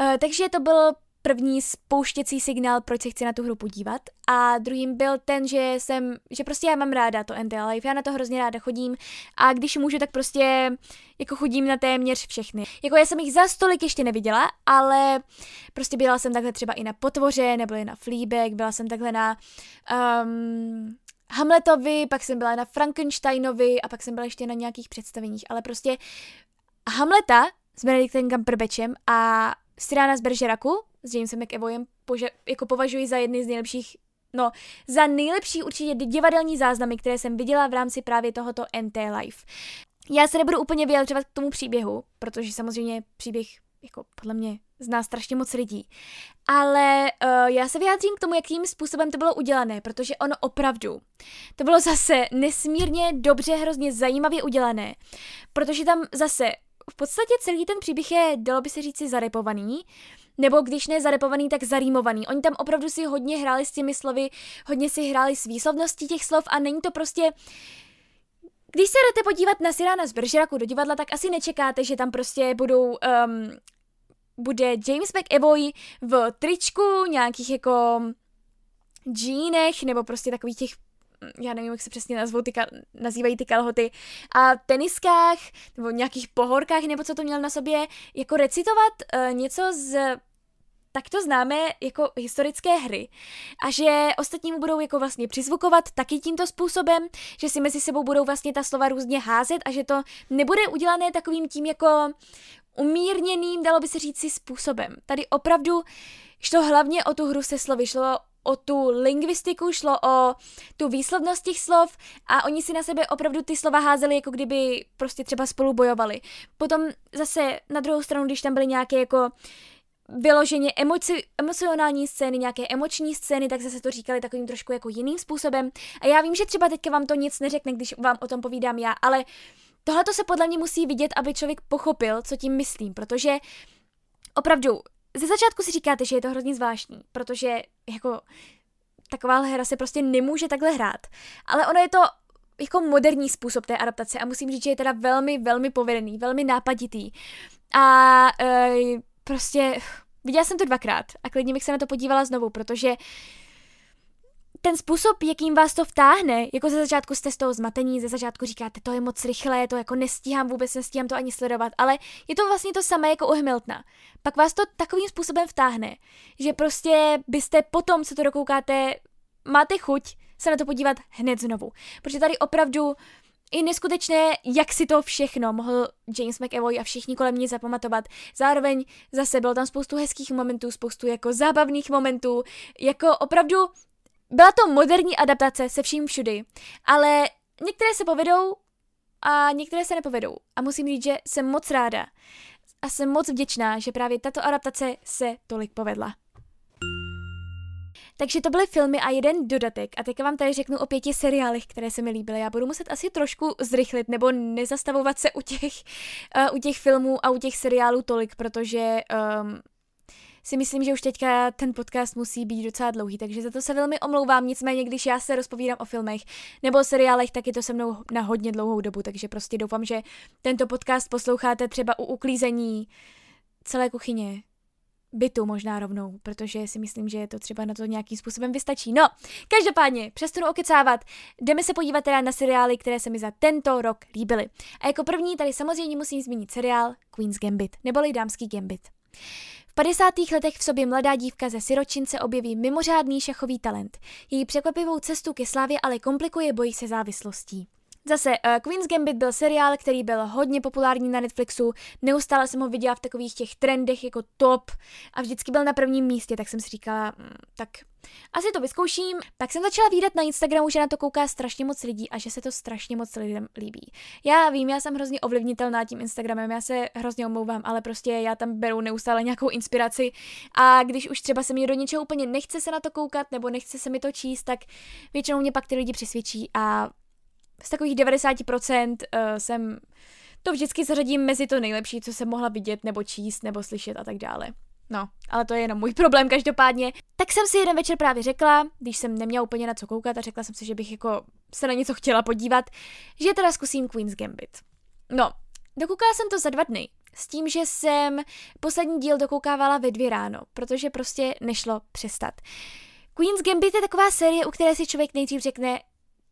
Uh, takže to byl první spouštěcí signál, proč se chci na tu hru podívat. A druhým byl ten, že jsem, že prostě já mám ráda to NT Life, já na to hrozně ráda chodím a když můžu, tak prostě jako chodím na téměř všechny. Jako já jsem jich za stolik ještě neviděla, ale prostě byla jsem takhle třeba i na Potvoře, nebo i na Fleabag, byla jsem takhle na um, Hamletovi, pak jsem byla na Frankensteinovi a pak jsem byla ještě na nějakých představeních, ale prostě Hamleta s Benediktem Cumberbatchem a Styrána z Beržeraku s Jamesem McEvoyem pože- jako považuji za jedny z nejlepších No, za nejlepší určitě divadelní záznamy, které jsem viděla v rámci právě tohoto NT Live. Já se nebudu úplně vyjadřovat k tomu příběhu, protože samozřejmě příběh jako podle mě zná strašně moc lidí. Ale uh, já se vyjádřím k tomu, jakým způsobem to bylo udělané, protože ono opravdu, to bylo zase nesmírně dobře, hrozně zajímavě udělané, protože tam zase v podstatě celý ten příběh je, dalo by se říci, zarepovaný, nebo když ne zarepovaný, tak zarímovaný. Oni tam opravdu si hodně hráli s těmi slovy, hodně si hráli s výslovností těch slov a není to prostě když se jdete podívat na Sirána z Beržeraku do divadla, tak asi nečekáte, že tam prostě budou um, bude James McAvoy v tričku, nějakých jako džínech, nebo prostě takových těch já nevím, jak se přesně nazvou ty, nazývají ty kalhoty, a teniskách, nebo nějakých pohorkách, nebo co to měl na sobě, jako recitovat uh, něco z tak to známe jako historické hry a že ostatní mu budou jako vlastně přizvukovat taky tímto způsobem, že si mezi sebou budou vlastně ta slova různě házet a že to nebude udělané takovým tím jako umírněným, dalo by se říct si způsobem. Tady opravdu šlo hlavně o tu hru se slovy, šlo o tu lingvistiku, šlo o tu výslovnost těch slov a oni si na sebe opravdu ty slova házeli, jako kdyby prostě třeba spolu bojovali. Potom zase na druhou stranu, když tam byly nějaké jako vyloženě emoci, emocionální scény, nějaké emoční scény, tak zase to říkali takovým trošku jako jiným způsobem. A já vím, že třeba teďka vám to nic neřekne, když vám o tom povídám já, ale tohle to se podle mě musí vidět, aby člověk pochopil, co tím myslím, protože opravdu ze začátku si říkáte, že je to hrozně zvláštní, protože jako taková hra se prostě nemůže takhle hrát. Ale ono je to jako moderní způsob té adaptace a musím říct, že je teda velmi, velmi povedený, velmi nápaditý. A e, prostě viděla jsem to dvakrát a klidně bych se na to podívala znovu, protože ten způsob, jakým vás to vtáhne, jako ze začátku jste z toho zmatení, ze začátku říkáte, to je moc rychlé, to jako nestíhám, vůbec nestíhám to ani sledovat, ale je to vlastně to samé jako u Hamiltona. Pak vás to takovým způsobem vtáhne, že prostě byste potom, co to dokoukáte, máte chuť se na to podívat hned znovu. Protože tady opravdu i neskutečné, jak si to všechno mohl James McAvoy a všichni kolem mě zapamatovat. Zároveň zase bylo tam spoustu hezkých momentů, spoustu jako zábavných momentů, jako opravdu byla to moderní adaptace se vším všudy, ale některé se povedou a některé se nepovedou. A musím říct, že jsem moc ráda a jsem moc vděčná, že právě tato adaptace se tolik povedla. Takže to byly filmy a jeden dodatek. A teďka vám tady řeknu o pěti seriálech, které se mi líbily. Já budu muset asi trošku zrychlit nebo nezastavovat se u těch, uh, u těch filmů a u těch seriálů tolik, protože um, si myslím, že už teďka ten podcast musí být docela dlouhý, takže za to se velmi omlouvám, nicméně když já se rozpovídám o filmech nebo o seriálech, tak je to se mnou na hodně dlouhou dobu, takže prostě doufám, že tento podcast posloucháte třeba u uklízení celé kuchyně, bytu možná rovnou, protože si myslím, že to třeba na to nějakým způsobem vystačí. No, každopádně, přestanu okecávat, jdeme se podívat teda na seriály, které se mi za tento rok líbily. A jako první tady samozřejmě musím zmínit seriál Queen's Gambit, neboli Dámský Gambit. V 50. letech v sobě mladá dívka ze Siročince objeví mimořádný šachový talent. Její překvapivou cestu ke slávě ale komplikuje boj se závislostí. Zase, uh, Queen's Gambit byl seriál, který byl hodně populární na Netflixu, neustále jsem ho viděla v takových těch trendech jako top a vždycky byl na prvním místě, tak jsem si říkala, mm, tak asi to vyzkouším. Pak jsem začala výdat na Instagramu, že na to kouká strašně moc lidí a že se to strašně moc lidem líbí. Já vím, já jsem hrozně ovlivnitelná tím Instagramem, já se hrozně omlouvám, ale prostě já tam beru neustále nějakou inspiraci a když už třeba se mi do něčeho úplně nechce se na to koukat nebo nechce se mi to číst, tak většinou mě pak ty lidi přesvědčí a z takových 90% uh, eh, jsem to vždycky zařadím mezi to nejlepší, co jsem mohla vidět, nebo číst, nebo slyšet a tak dále. No, ale to je jenom můj problém každopádně. Tak jsem si jeden večer právě řekla, když jsem neměla úplně na co koukat a řekla jsem si, že bych jako se na něco chtěla podívat, že teda zkusím Queen's Gambit. No, dokoukala jsem to za dva dny. S tím, že jsem poslední díl dokoukávala ve dvě ráno, protože prostě nešlo přestat. Queen's Gambit je taková série, u které si člověk nejdřív řekne,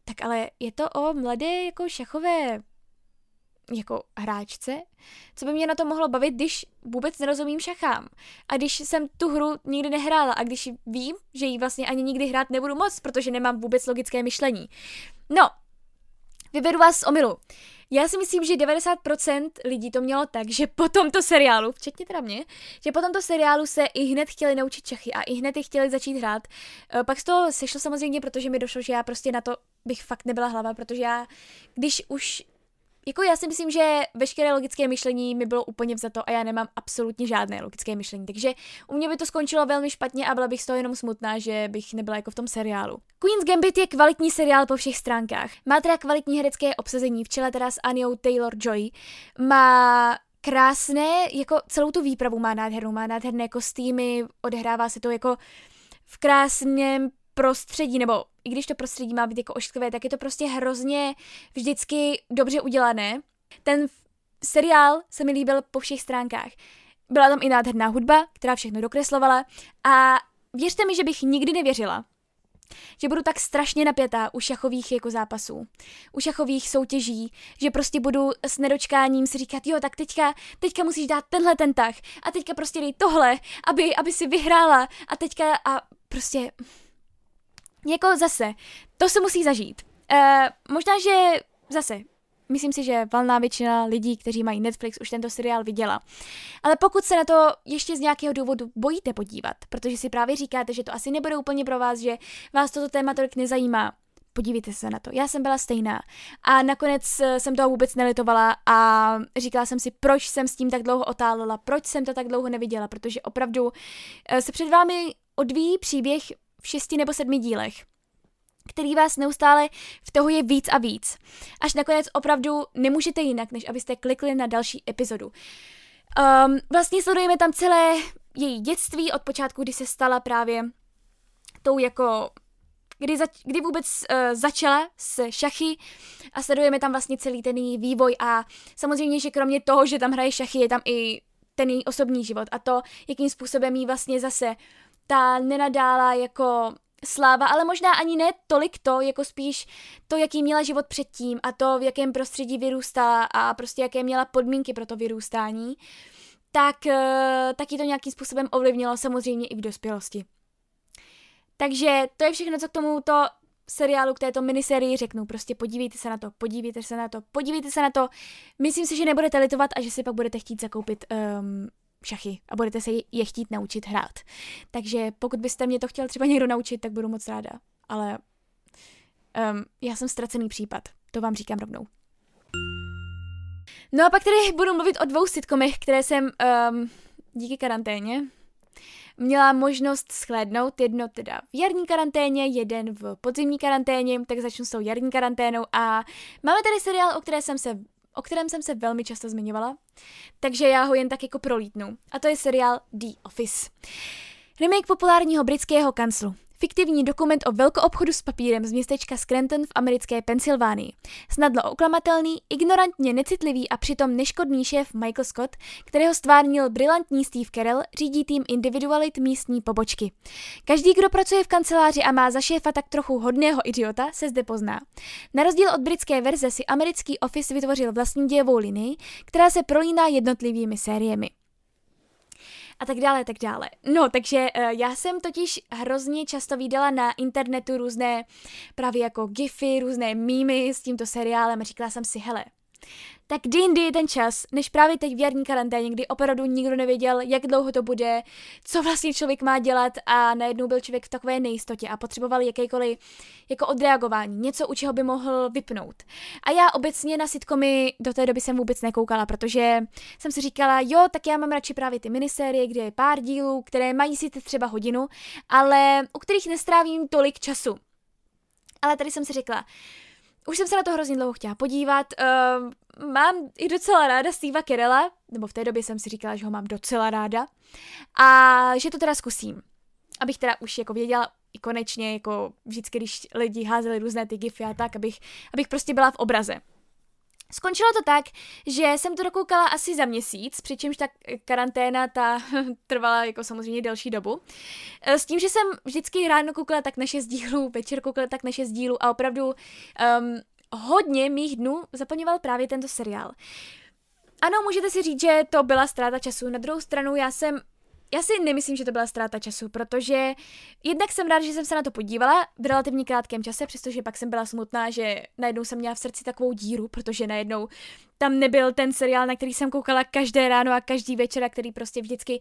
tak ale je to o mladé jako šachové jako hráčce, co by mě na to mohlo bavit, když vůbec nerozumím šachám. A když jsem tu hru nikdy nehrála a když vím, že ji vlastně ani nikdy hrát nebudu moc, protože nemám vůbec logické myšlení. No, vyberu vás z omilu. Já si myslím, že 90% lidí to mělo tak, že po tomto seriálu, včetně teda mě, že po tomto seriálu se i hned chtěli naučit čachy a i hned je chtěli začít hrát. Eh, pak z toho sešlo samozřejmě, protože mi došlo, že já prostě na to bych fakt nebyla hlava, protože já, když už jako já si myslím, že veškeré logické myšlení mi bylo úplně vzato a já nemám absolutně žádné logické myšlení. Takže u mě by to skončilo velmi špatně a byla bych z toho jenom smutná, že bych nebyla jako v tom seriálu. Queen's Gambit je kvalitní seriál po všech stránkách. Má teda kvalitní herecké obsazení, v čele teda s Aniou Taylor-Joy. Má krásné, jako celou tu výpravu má nádhernou, má nádherné kostýmy, odehrává se to jako v krásném prostředí, nebo i když to prostředí má být jako ošklivé, tak je to prostě hrozně vždycky dobře udělané. Ten seriál se mi líbil po všech stránkách. Byla tam i nádherná hudba, která všechno dokreslovala a věřte mi, že bych nikdy nevěřila, že budu tak strašně napětá u šachových jako zápasů, u šachových soutěží, že prostě budu s nedočkáním si říkat, jo, tak teďka, teďka musíš dát tenhle ten tah a teďka prostě dej tohle, aby, aby si vyhrála a teďka a prostě jako zase, to se musí zažít. Uh, možná, že zase, myslím si, že valná většina lidí, kteří mají Netflix, už tento seriál viděla. Ale pokud se na to ještě z nějakého důvodu bojíte podívat, protože si právě říkáte, že to asi nebude úplně pro vás, že vás toto téma tolik nezajímá, podívejte se na to. Já jsem byla stejná a nakonec eh, jsem toho vůbec nelitovala a říkala jsem si, proč jsem s tím tak dlouho otálela, proč jsem to tak dlouho neviděla, protože opravdu eh, se před vámi odvíjí příběh v šesti nebo sedmi dílech který vás neustále vtahuje víc a víc. Až nakonec opravdu nemůžete jinak, než abyste klikli na další epizodu. Um, vlastně sledujeme tam celé její dětství od počátku, kdy se stala právě tou jako kdy, zač- kdy vůbec uh, začala s šachy a sledujeme tam vlastně celý ten její vývoj a samozřejmě, že kromě toho, že tam hraje šachy, je tam i ten její osobní život a to, jakým způsobem jí vlastně zase ta nenadála jako sláva, ale možná ani ne tolik to, jako spíš to, jaký měla život předtím a to, v jakém prostředí vyrůstala a prostě jaké měla podmínky pro to vyrůstání, tak eh, taky to nějakým způsobem ovlivnilo samozřejmě i v dospělosti. Takže to je všechno, co k tomuto seriálu, k této miniserii řeknu. Prostě podívejte se na to, podívejte se na to, podívejte se na to. Myslím si, že nebudete litovat a že si pak budete chtít zakoupit um, šachy a budete se je chtít naučit hrát. Takže pokud byste mě to chtěl třeba někdo naučit, tak budu moc ráda. Ale um, já jsem ztracený případ, to vám říkám rovnou. No a pak tedy budu mluvit o dvou sitcomech, které jsem um, díky karanténě měla možnost schlédnout, jedno teda v jarní karanténě, jeden v podzimní karanténě, tak začnu s tou jarní karanténou a máme tady seriál, o, které jsem se, o kterém jsem se velmi často zmiňovala, takže já ho jen tak jako prolítnu. A to je seriál The Office. Remake populárního britského kanclu. Fiktivní dokument o velkoobchodu s papírem z městečka Scranton v americké Pensylvánii. Snadlo oklamatelný, ignorantně necitlivý a přitom neškodný šéf Michael Scott, kterého stvárnil brilantní Steve Carell, řídí tým individualit místní pobočky. Každý, kdo pracuje v kanceláři a má za šéfa tak trochu hodného idiota, se zde pozná. Na rozdíl od britské verze si americký Office vytvořil vlastní dějovou linii, která se prolíná jednotlivými sériemi a tak dále, tak dále. No, takže uh, já jsem totiž hrozně často viděla na internetu různé právě jako gify, různé mýmy s tímto seriálem a říkala jsem si, hele, tak jindy je ten čas, než právě teď v jarní karanténě, kdy opravdu nikdo nevěděl, jak dlouho to bude, co vlastně člověk má dělat a najednou byl člověk v takové nejistotě a potřeboval jakékoliv jako odreagování, něco, u čeho by mohl vypnout. A já obecně na sitcomy do té doby jsem vůbec nekoukala, protože jsem si říkala, jo, tak já mám radši právě ty minisérie, kde je pár dílů, které mají si třeba hodinu, ale u kterých nestrávím tolik času. Ale tady jsem si řekla, už jsem se na to hrozně dlouho chtěla podívat. Uh, mám i docela ráda Steva Kerela, nebo v té době jsem si říkala, že ho mám docela ráda. A že to teda zkusím. Abych teda už jako věděla i konečně, jako vždycky, když lidi házeli různé ty gify a tak, abych, abych prostě byla v obraze. Skončilo to tak, že jsem to dokoukala asi za měsíc, přičemž ta karanténa ta trvala jako samozřejmě delší dobu. E, s tím, že jsem vždycky ráno koukala tak na šest dílů, večer koukala tak na šest dílů a opravdu um, hodně mých dnů zaplňoval právě tento seriál. Ano, můžete si říct, že to byla ztráta času. Na druhou stranu, já jsem já si nemyslím, že to byla ztráta času, protože jednak jsem ráda, že jsem se na to podívala v relativně krátkém čase, přestože pak jsem byla smutná, že najednou jsem měla v srdci takovou díru, protože najednou tam nebyl ten seriál, na který jsem koukala každé ráno a každý večer, a který prostě vždycky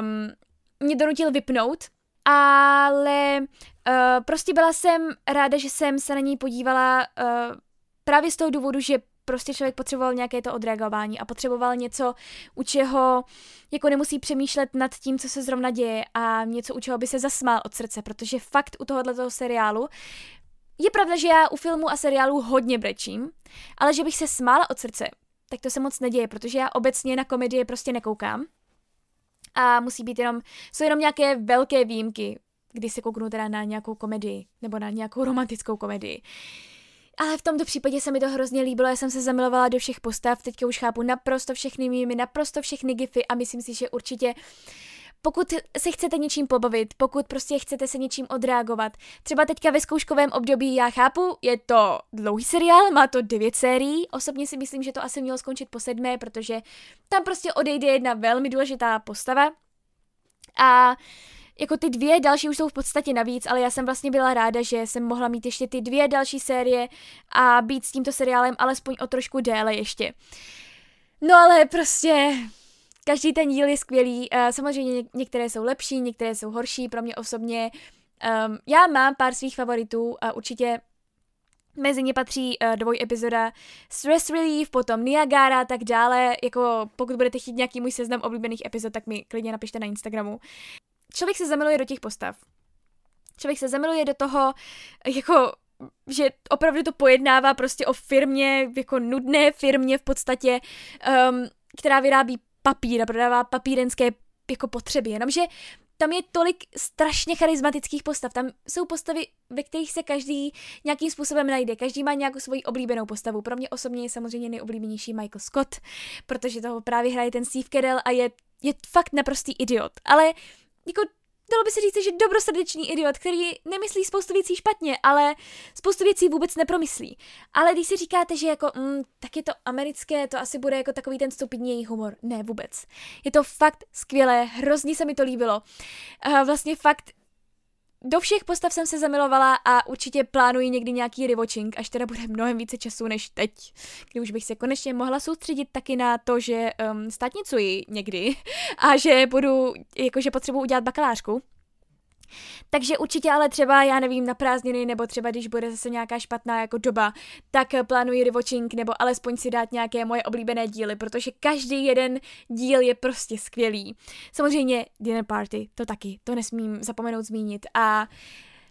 um, mě donutil vypnout. Ale uh, prostě byla jsem ráda, že jsem se na něj podívala uh, právě z toho důvodu, že prostě člověk potřeboval nějaké to odreagování a potřeboval něco, u čeho jako nemusí přemýšlet nad tím, co se zrovna děje a něco, u čeho by se zasmál od srdce, protože fakt u tohohle toho seriálu je pravda, že já u filmu a seriálu hodně brečím, ale že bych se smála od srdce, tak to se moc neděje, protože já obecně na komedie prostě nekoukám. A musí být jenom, jsou jenom nějaké velké výjimky, kdy se kouknu teda na nějakou komedii, nebo na nějakou romantickou komedii. Ale v tomto případě se mi to hrozně líbilo, já jsem se zamilovala do všech postav, teďka už chápu naprosto všechny mými, naprosto všechny gify a myslím si, že určitě pokud se chcete něčím pobavit, pokud prostě chcete se něčím odreagovat, třeba teďka ve zkouškovém období, já chápu, je to dlouhý seriál, má to devět sérií, osobně si myslím, že to asi mělo skončit po sedmé, protože tam prostě odejde jedna velmi důležitá postava a jako ty dvě další už jsou v podstatě navíc, ale já jsem vlastně byla ráda, že jsem mohla mít ještě ty dvě další série a být s tímto seriálem alespoň o trošku déle ještě. No ale prostě každý ten díl je skvělý, uh, samozřejmě některé jsou lepší, některé jsou horší, pro mě osobně um, já mám pár svých favoritů a určitě Mezi ně patří uh, dvoj epizoda Stress Relief, potom Niagara a tak dále. Jako pokud budete chtít nějaký můj seznam oblíbených epizod, tak mi klidně napište na Instagramu člověk se zamiluje do těch postav. Člověk se zamiluje do toho, jako že opravdu to pojednává prostě o firmě, jako nudné firmě v podstatě, um, která vyrábí papír a prodává papírenské jako potřeby, jenomže tam je tolik strašně charismatických postav. Tam jsou postavy, ve kterých se každý nějakým způsobem najde. Každý má nějakou svoji oblíbenou postavu. Pro mě osobně je samozřejmě nejoblíbenější Michael Scott, protože toho právě hraje ten Steve Carell a je, je fakt naprostý idiot. Ale jako dalo by se říct, že dobrosrdečný idiot, který nemyslí spoustu věcí špatně, ale spoustu věcí vůbec nepromyslí. Ale když si říkáte, že jako, mm, tak je to americké, to asi bude jako takový ten stupidnější humor. Ne, vůbec. Je to fakt skvělé, hrozně se mi to líbilo. Uh, vlastně fakt do všech postav jsem se zamilovala a určitě plánuji někdy nějaký rewatching, až teda bude mnohem více času než teď, kdy už bych se konečně mohla soustředit taky na to, že um, státnicuji někdy a že budu, jakože potřebuji udělat bakalářku. Takže určitě ale třeba, já nevím, na prázdniny, nebo třeba když bude zase nějaká špatná jako doba, tak plánuji rewatching, nebo alespoň si dát nějaké moje oblíbené díly, protože každý jeden díl je prostě skvělý. Samozřejmě Dinner Party, to taky, to nesmím zapomenout zmínit. A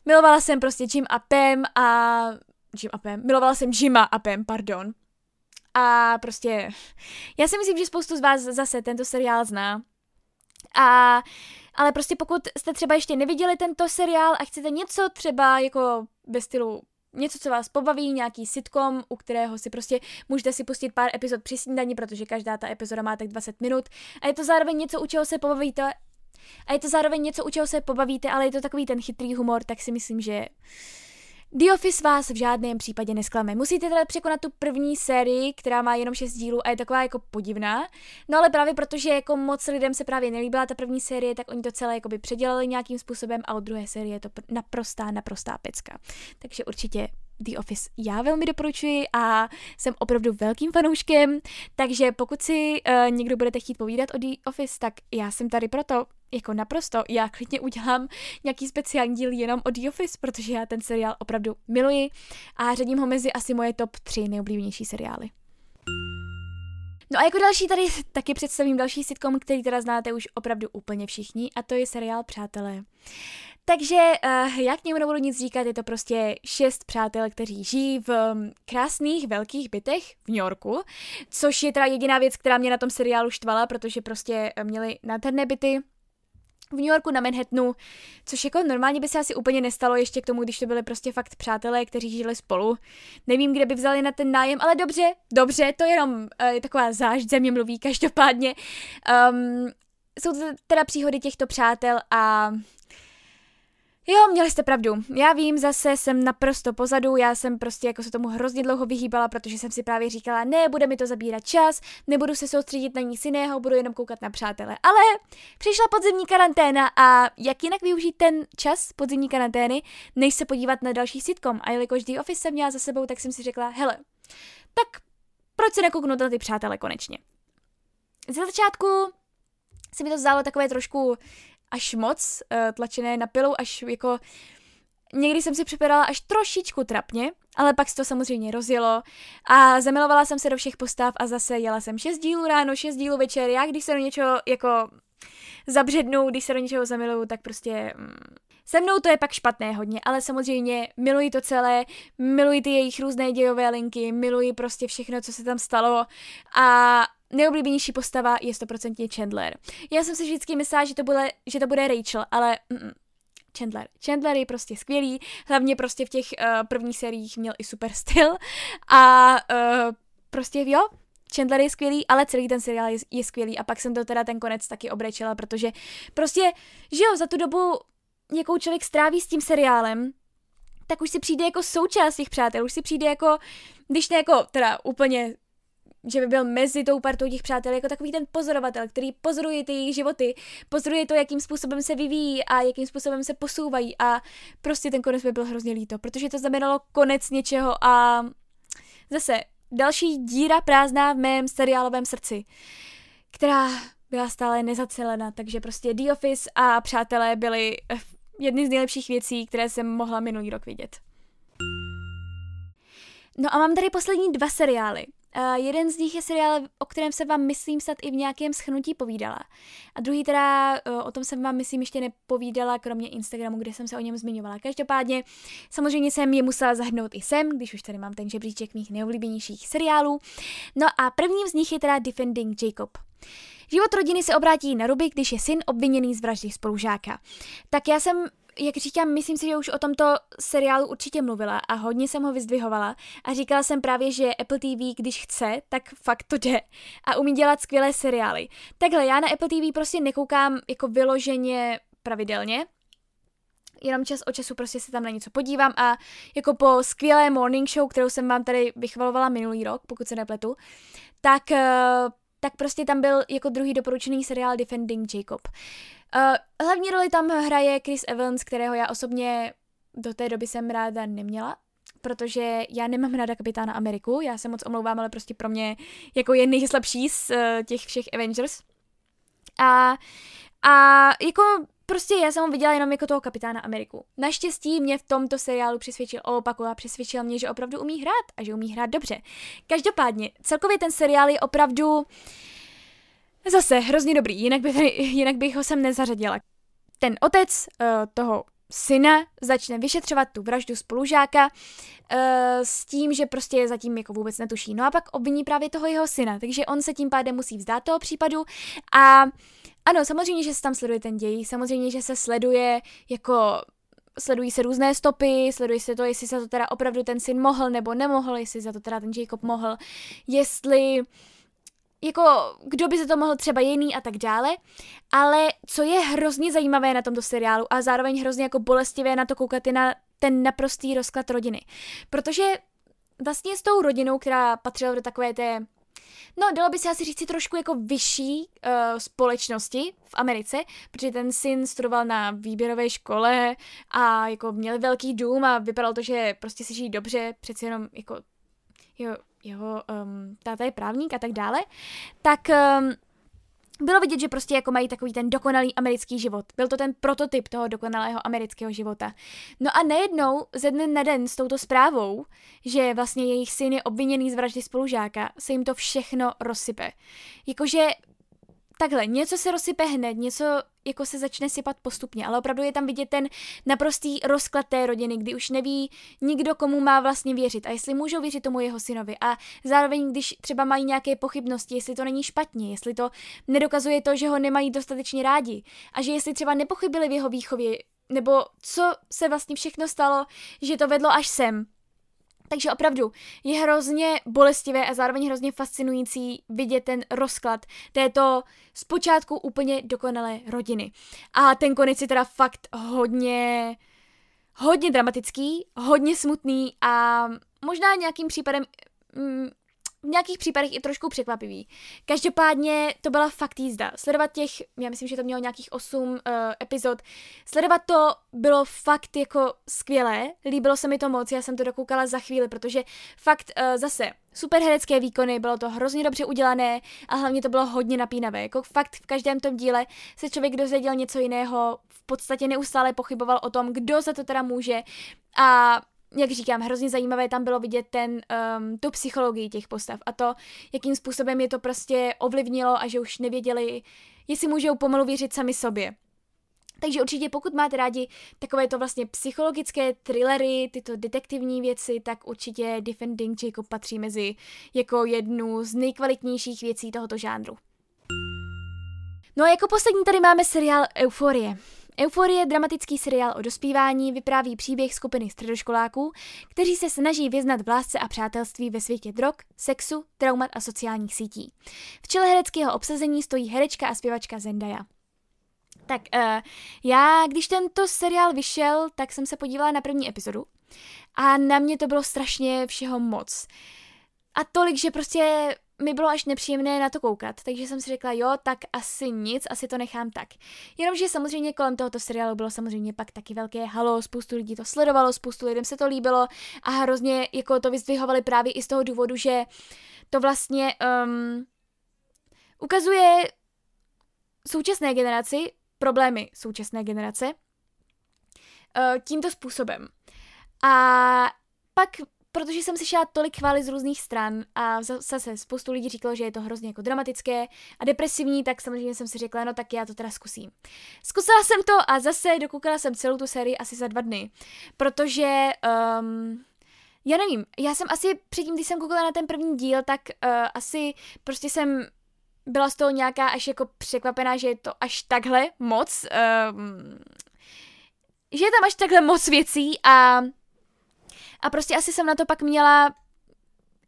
milovala jsem prostě Jim a Pam a... Jim a Pam. Milovala jsem Jima a Pam, pardon. A prostě, já si myslím, že spoustu z vás zase tento seriál zná. A ale prostě pokud jste třeba ještě neviděli tento seriál a chcete něco třeba jako ve stylu něco, co vás pobaví, nějaký sitcom, u kterého si prostě můžete si pustit pár epizod při snídani, protože každá ta epizoda má tak 20 minut a je to zároveň něco, u čeho se pobavíte a je to zároveň něco, u čeho se pobavíte, ale je to takový ten chytrý humor, tak si myslím, že The Office vás v žádném případě nesklame. Musíte teda překonat tu první sérii, která má jenom 6 dílů a je taková jako podivná. No ale právě protože jako moc lidem se právě nelíbila ta první série, tak oni to celé jakoby předělali nějakým způsobem a od druhé série je to naprostá, naprostá pecka. Takže určitě The Office já velmi doporučuji a jsem opravdu velkým fanouškem, takže pokud si uh, někdo budete chtít povídat o The Office, tak já jsem tady proto, jako naprosto, já klidně udělám nějaký speciální díl jenom o The Office, protože já ten seriál opravdu miluji a řadím ho mezi asi moje top 3 nejoblíbenější seriály. No a jako další tady taky představím další sitcom, který teda znáte už opravdu úplně všichni a to je seriál Přátelé. Takže uh, já k němu nebudu nic říkat, je to prostě šest přátel, kteří žijí v um, krásných velkých bytech v New Yorku, což je teda jediná věc, která mě na tom seriálu štvala, protože prostě měli nádherné byty, v New Yorku na Manhattanu, což jako normálně by se asi úplně nestalo ještě k tomu, když to byly prostě fakt přátelé, kteří žili spolu. Nevím, kde by vzali na ten nájem, ale dobře, dobře, to jenom uh, je taková zášť země mluví, každopádně. Um, jsou to teda příhody těchto přátel a Jo, měli jste pravdu. Já vím, zase jsem naprosto pozadu, já jsem prostě jako se tomu hrozně dlouho vyhýbala, protože jsem si právě říkala, ne, bude mi to zabírat čas, nebudu se soustředit na nic jiného, budu jenom koukat na přátele. Ale přišla podzimní karanténa a jak jinak využít ten čas podzimní karantény, než se podívat na další sitcom. A jelikož The Office jsem měla za sebou, tak jsem si řekla, hele, tak proč se nekouknout na ty přátele konečně? Ze začátku se mi to zdálo takové trošku až moc uh, tlačené na pilu, až jako někdy jsem si připadala až trošičku trapně, ale pak se to samozřejmě rozjelo a zamilovala jsem se do všech postav a zase jela jsem 6 dílů ráno, 6 dílů večer, já když se do něčeho jako zabřednu, když se do něčeho zamiluju, tak prostě mm, se mnou to je pak špatné hodně, ale samozřejmě miluji to celé, miluji ty jejich různé dějové linky, miluji prostě všechno, co se tam stalo a nejoblíbenější postava je stoprocentně Chandler. Já jsem si vždycky myslela, že to bude, že to bude Rachel, ale mm, Chandler. Chandler je prostě skvělý, hlavně prostě v těch uh, prvních sériích měl i super styl a uh, prostě jo, Chandler je skvělý, ale celý ten seriál je, je skvělý a pak jsem to teda ten konec taky obrečela, protože prostě, že jo, za tu dobu, jakou člověk stráví s tím seriálem, tak už si přijde jako součást těch přátel, už si přijde jako, když ne jako teda úplně že by byl mezi tou partou těch přátel jako takový ten pozorovatel, který pozoruje ty jejich životy, pozoruje to, jakým způsobem se vyvíjí a jakým způsobem se posouvají a prostě ten konec by byl hrozně líto, protože to znamenalo konec něčeho a zase další díra prázdná v mém seriálovém srdci, která byla stále nezacelena, takže prostě The Office a Přátelé byly jedny z nejlepších věcí, které jsem mohla minulý rok vidět. No a mám tady poslední dva seriály. Uh, jeden z nich je seriál, o kterém se vám myslím snad i v nějakém schnutí povídala. A druhý teda, uh, o tom jsem vám myslím ještě nepovídala, kromě Instagramu, kde jsem se o něm zmiňovala. Každopádně, samozřejmě jsem je musela zahrnout i sem, když už tady mám ten žebříček mých nejoblíbenějších seriálů. No a prvním z nich je teda Defending Jacob. Život rodiny se obrátí na ruby, když je syn obviněný z vraždy spolužáka. Tak já jsem jak říkám, myslím si, že už o tomto seriálu určitě mluvila a hodně jsem ho vyzdvihovala a říkala jsem právě, že Apple TV, když chce, tak fakt to jde a umí dělat skvělé seriály. Takhle, já na Apple TV prostě nekoukám jako vyloženě pravidelně, jenom čas od času prostě se tam na něco podívám a jako po skvělé morning show, kterou jsem vám tady vychvalovala minulý rok, pokud se nepletu, tak, eh, tak prostě tam byl jako druhý doporučený seriál Defending Jacob. Uh, hlavní roli tam hraje Chris Evans, kterého já osobně do té doby jsem ráda neměla, protože já nemám ráda kapitána Ameriku, já se moc omlouvám, ale prostě pro mě jako je nejslabší z uh, těch všech Avengers. A, a jako prostě já jsem ho viděla jenom jako toho kapitána Ameriku. Naštěstí mě v tomto seriálu přesvědčil o opaku a přesvědčil mě, že opravdu umí hrát a že umí hrát dobře. Každopádně, celkově ten seriál je opravdu Zase hrozně dobrý, jinak, by, jinak bych ho sem nezařadila. Ten otec uh, toho syna začne vyšetřovat tu vraždu spolužáka uh, s tím, že prostě je zatím jako vůbec netuší. No a pak obviní právě toho jeho syna, takže on se tím pádem musí vzdát toho případu a ano, samozřejmě, že se tam sleduje ten děj, samozřejmě, že se sleduje jako sledují se různé stopy, sleduje se to, jestli se to teda opravdu ten syn mohl nebo nemohl, jestli za to teda ten Jacob mohl, jestli jako kdo by se to mohl třeba jiný a tak dále, ale co je hrozně zajímavé na tomto seriálu a zároveň hrozně jako bolestivé na to koukat je na ten naprostý rozklad rodiny. Protože vlastně s tou rodinou, která patřila do takové té No, dalo by se asi říct trošku jako vyšší uh, společnosti v Americe, protože ten syn studoval na výběrové škole a jako měl velký dům a vypadalo to, že prostě si žijí dobře, přeci jenom jako jo, jeho um, táta je právník a tak dále, tak um, bylo vidět, že prostě jako mají takový ten dokonalý americký život. Byl to ten prototyp toho dokonalého amerického života. No a nejednou ze dne na den s touto zprávou, že vlastně jejich syn je obviněný z vraždy spolužáka, se jim to všechno rozsype. Jakože takhle, něco se rozsype hned, něco jako se začne sypat postupně, ale opravdu je tam vidět ten naprostý rozklad té rodiny, kdy už neví nikdo, komu má vlastně věřit a jestli můžou věřit tomu jeho synovi. A zároveň, když třeba mají nějaké pochybnosti, jestli to není špatně, jestli to nedokazuje to, že ho nemají dostatečně rádi a že jestli třeba nepochybili v jeho výchově, nebo co se vlastně všechno stalo, že to vedlo až sem, takže opravdu je hrozně bolestivé a zároveň hrozně fascinující vidět ten rozklad této zpočátku úplně dokonalé rodiny. A ten konec je teda fakt hodně hodně dramatický, hodně smutný a možná nějakým případem mm, v nějakých případech i trošku překvapivý. Každopádně to byla fakt jízda. Sledovat těch, já myslím, že to mělo nějakých 8 uh, eh, epizod, sledovat to bylo fakt jako skvělé, líbilo se mi to moc, já jsem to dokoukala za chvíli, protože fakt uh, zase super herecké výkony, bylo to hrozně dobře udělané a hlavně to bylo hodně napínavé. Jako fakt v každém tom díle se člověk dozvěděl něco jiného, v podstatě neustále pochyboval o tom, kdo za to teda může a jak říkám, hrozně zajímavé tam bylo vidět ten, um, tu psychologii těch postav a to, jakým způsobem je to prostě ovlivnilo a že už nevěděli, jestli můžou pomalu věřit sami sobě. Takže určitě pokud máte rádi takové to vlastně psychologické thrillery, tyto detektivní věci, tak určitě Defending Jacob patří mezi jako jednu z nejkvalitnějších věcí tohoto žánru. No a jako poslední tady máme seriál Euforie. Euforie, dramatický seriál o dospívání, vypráví příběh skupiny středoškoláků, kteří se snaží vyznat v lásce a přátelství ve světě drog, sexu, traumat a sociálních sítí. V čele hereckého obsazení stojí herečka a zpěvačka Zendaya. Tak uh, já, když tento seriál vyšel, tak jsem se podívala na první epizodu a na mě to bylo strašně všeho moc. A tolik, že prostě mi bylo až nepříjemné na to koukat, takže jsem si řekla, jo, tak asi nic, asi to nechám tak. Jenomže samozřejmě kolem tohoto seriálu bylo samozřejmě pak taky velké halo, spoustu lidí to sledovalo, spoustu lidem se to líbilo a hrozně jako to vyzdvihovali právě i z toho důvodu, že to vlastně um, ukazuje současné generaci, problémy současné generace uh, tímto způsobem. A pak protože jsem slyšela tolik chvály z různých stran a zase spoustu lidí říkalo, že je to hrozně jako dramatické a depresivní, tak samozřejmě jsem si řekla, no tak já to teda zkusím. Zkusila jsem to a zase dokoukala jsem celou tu sérii asi za dva dny, protože um, já nevím, já jsem asi předtím, když jsem koukala na ten první díl, tak uh, asi prostě jsem byla z toho nějaká až jako překvapená, že je to až takhle moc, um, že je tam až takhle moc věcí a a prostě asi jsem na to pak měla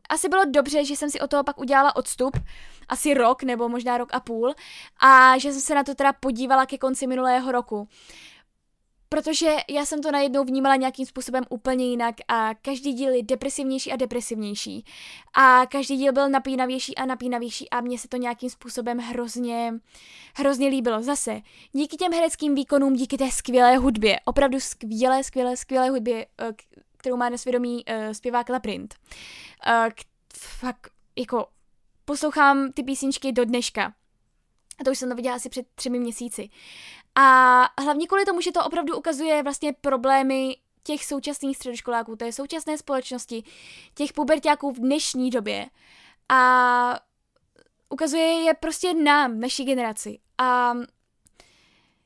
asi bylo dobře, že jsem si o toho pak udělala odstup, asi rok nebo možná rok a půl, a že jsem se na to teda podívala ke konci minulého roku. Protože já jsem to najednou vnímala nějakým způsobem úplně jinak a každý díl je depresivnější a depresivnější. A každý díl byl napínavější a napínavější a mně se to nějakým způsobem hrozně, hrozně líbilo. Zase, díky těm hereckým výkonům, díky té skvělé hudbě, opravdu skvělé, skvělé, skvělé hudbě, eh, kterou má na svědomí uh, zpěvák Laprint. Uh, k, fakt, jako, poslouchám ty písničky do dneška. A to už jsem to viděla asi před třemi měsíci. A hlavně kvůli tomu, že to opravdu ukazuje vlastně problémy těch současných středoškoláků, té současné společnosti, těch pubertáků v dnešní době. A ukazuje je prostě nám, naší generaci. A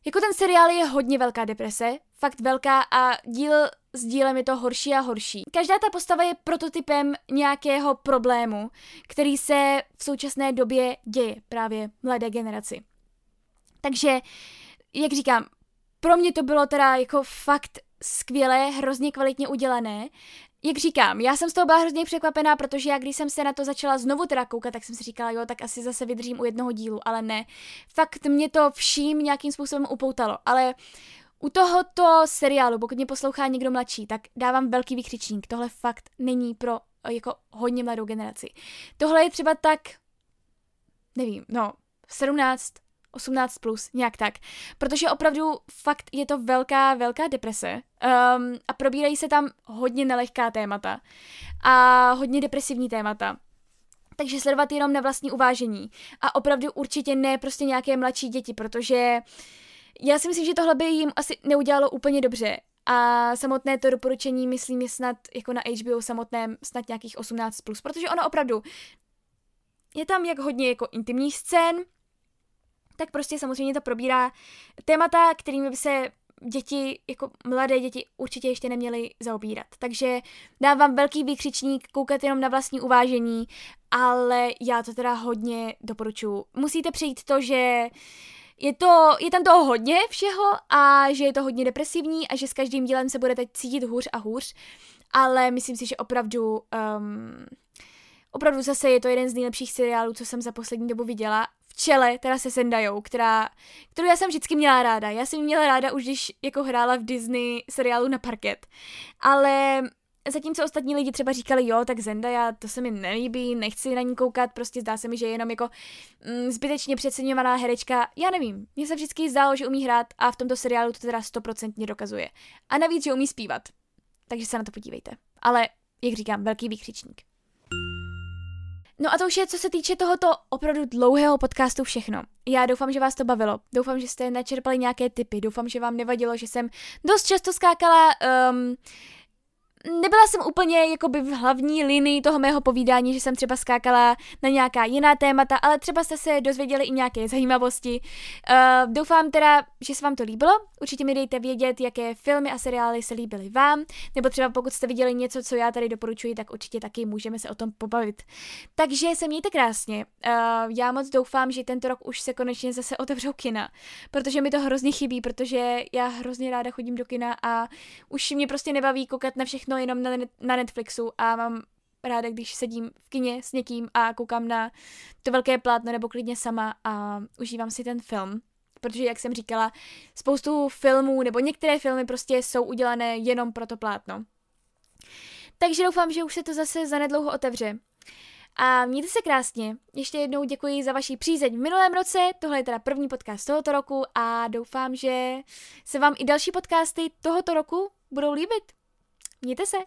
jako ten seriál je hodně velká deprese, fakt velká a díl s dílem je to horší a horší. Každá ta postava je prototypem nějakého problému, který se v současné době děje právě mladé generaci. Takže, jak říkám, pro mě to bylo teda jako fakt skvělé, hrozně kvalitně udělané. Jak říkám, já jsem z toho byla hrozně překvapená, protože já když jsem se na to začala znovu teda koukat, tak jsem si říkala, jo, tak asi zase vydržím u jednoho dílu, ale ne. Fakt mě to vším nějakým způsobem upoutalo, ale u tohoto seriálu, pokud mě poslouchá někdo mladší, tak dávám velký vykřičník. Tohle fakt není pro eh, jako hodně mladou generaci. Tohle je třeba tak, nevím, no, 17, 18 plus, nějak tak. Protože opravdu fakt je to velká, velká deprese um, a probírají se tam hodně nelehká témata a hodně depresivní témata. Takže sledovat jenom na vlastní uvážení. A opravdu určitě ne prostě nějaké mladší děti, protože uh, já si myslím, že tohle by jim asi neudělalo úplně dobře. A samotné to doporučení, myslím, je snad jako na HBO samotném snad nějakých 18+, plus, protože ono opravdu je tam jak hodně jako intimních scén, tak prostě samozřejmě to probírá témata, kterými by se děti, jako mladé děti určitě ještě neměly zaobírat. Takže dávám velký výkřičník, koukat jenom na vlastní uvážení, ale já to teda hodně doporučuji. Musíte přijít to, že uh, je, to, je tam toho hodně všeho a že je to hodně depresivní a že s každým dílem se budete cítit hůř a hůř, ale myslím si, že opravdu, um, opravdu zase je to jeden z nejlepších seriálů, co jsem za poslední dobu viděla. v čele, teda se Zendajou, která, kterou já jsem vždycky měla ráda. Já jsem měla ráda už, když jako hrála v Disney seriálu na parket. Ale Zatímco ostatní lidi třeba říkali, jo, tak Zendaya, to se mi nelíbí, nechci na ní koukat, prostě zdá se mi, že je jenom jako mm, zbytečně přeceňovaná herečka. Já nevím, mně se vždycky zdálo, že umí hrát a v tomto seriálu to teda stoprocentně dokazuje. A navíc, že umí zpívat. Takže se na to podívejte. Ale, jak říkám, velký výkřičník. No a to už je, co se týče tohoto opravdu dlouhého podcastu všechno. Já doufám, že vás to bavilo. Doufám, že jste načerpali nějaké tipy. Doufám, že vám nevadilo, že jsem dost často skákala um, nebyla jsem úplně jakoby v hlavní linii toho mého povídání, že jsem třeba skákala na nějaká jiná témata, ale třeba jste se dozvěděli i nějaké zajímavosti. Uh, doufám teda, že se vám to líbilo. Určitě mi dejte vědět, jaké filmy a seriály se líbily vám, nebo třeba pokud jste viděli něco, co já tady doporučuji, tak určitě taky můžeme se o tom pobavit. Takže se mějte krásně. Uh, já moc doufám, že tento rok už se konečně zase otevřou kina, protože mi to hrozně chybí, protože já hrozně ráda chodím do kina a už mě prostě nebaví koukat na všechno všechno jenom na, na Netflixu a mám ráda, když sedím v kině s někým a koukám na to velké plátno nebo klidně sama a užívám si ten film. Protože, jak jsem říkala, spoustu filmů nebo některé filmy prostě jsou udělané jenom pro to plátno. Takže doufám, že už se to zase zanedlouho otevře. A mějte se krásně. Ještě jednou děkuji za vaši přízeň v minulém roce. Tohle je teda první podcast tohoto roku a doufám, že se vám i další podcasty tohoto roku budou líbit. Mějte se!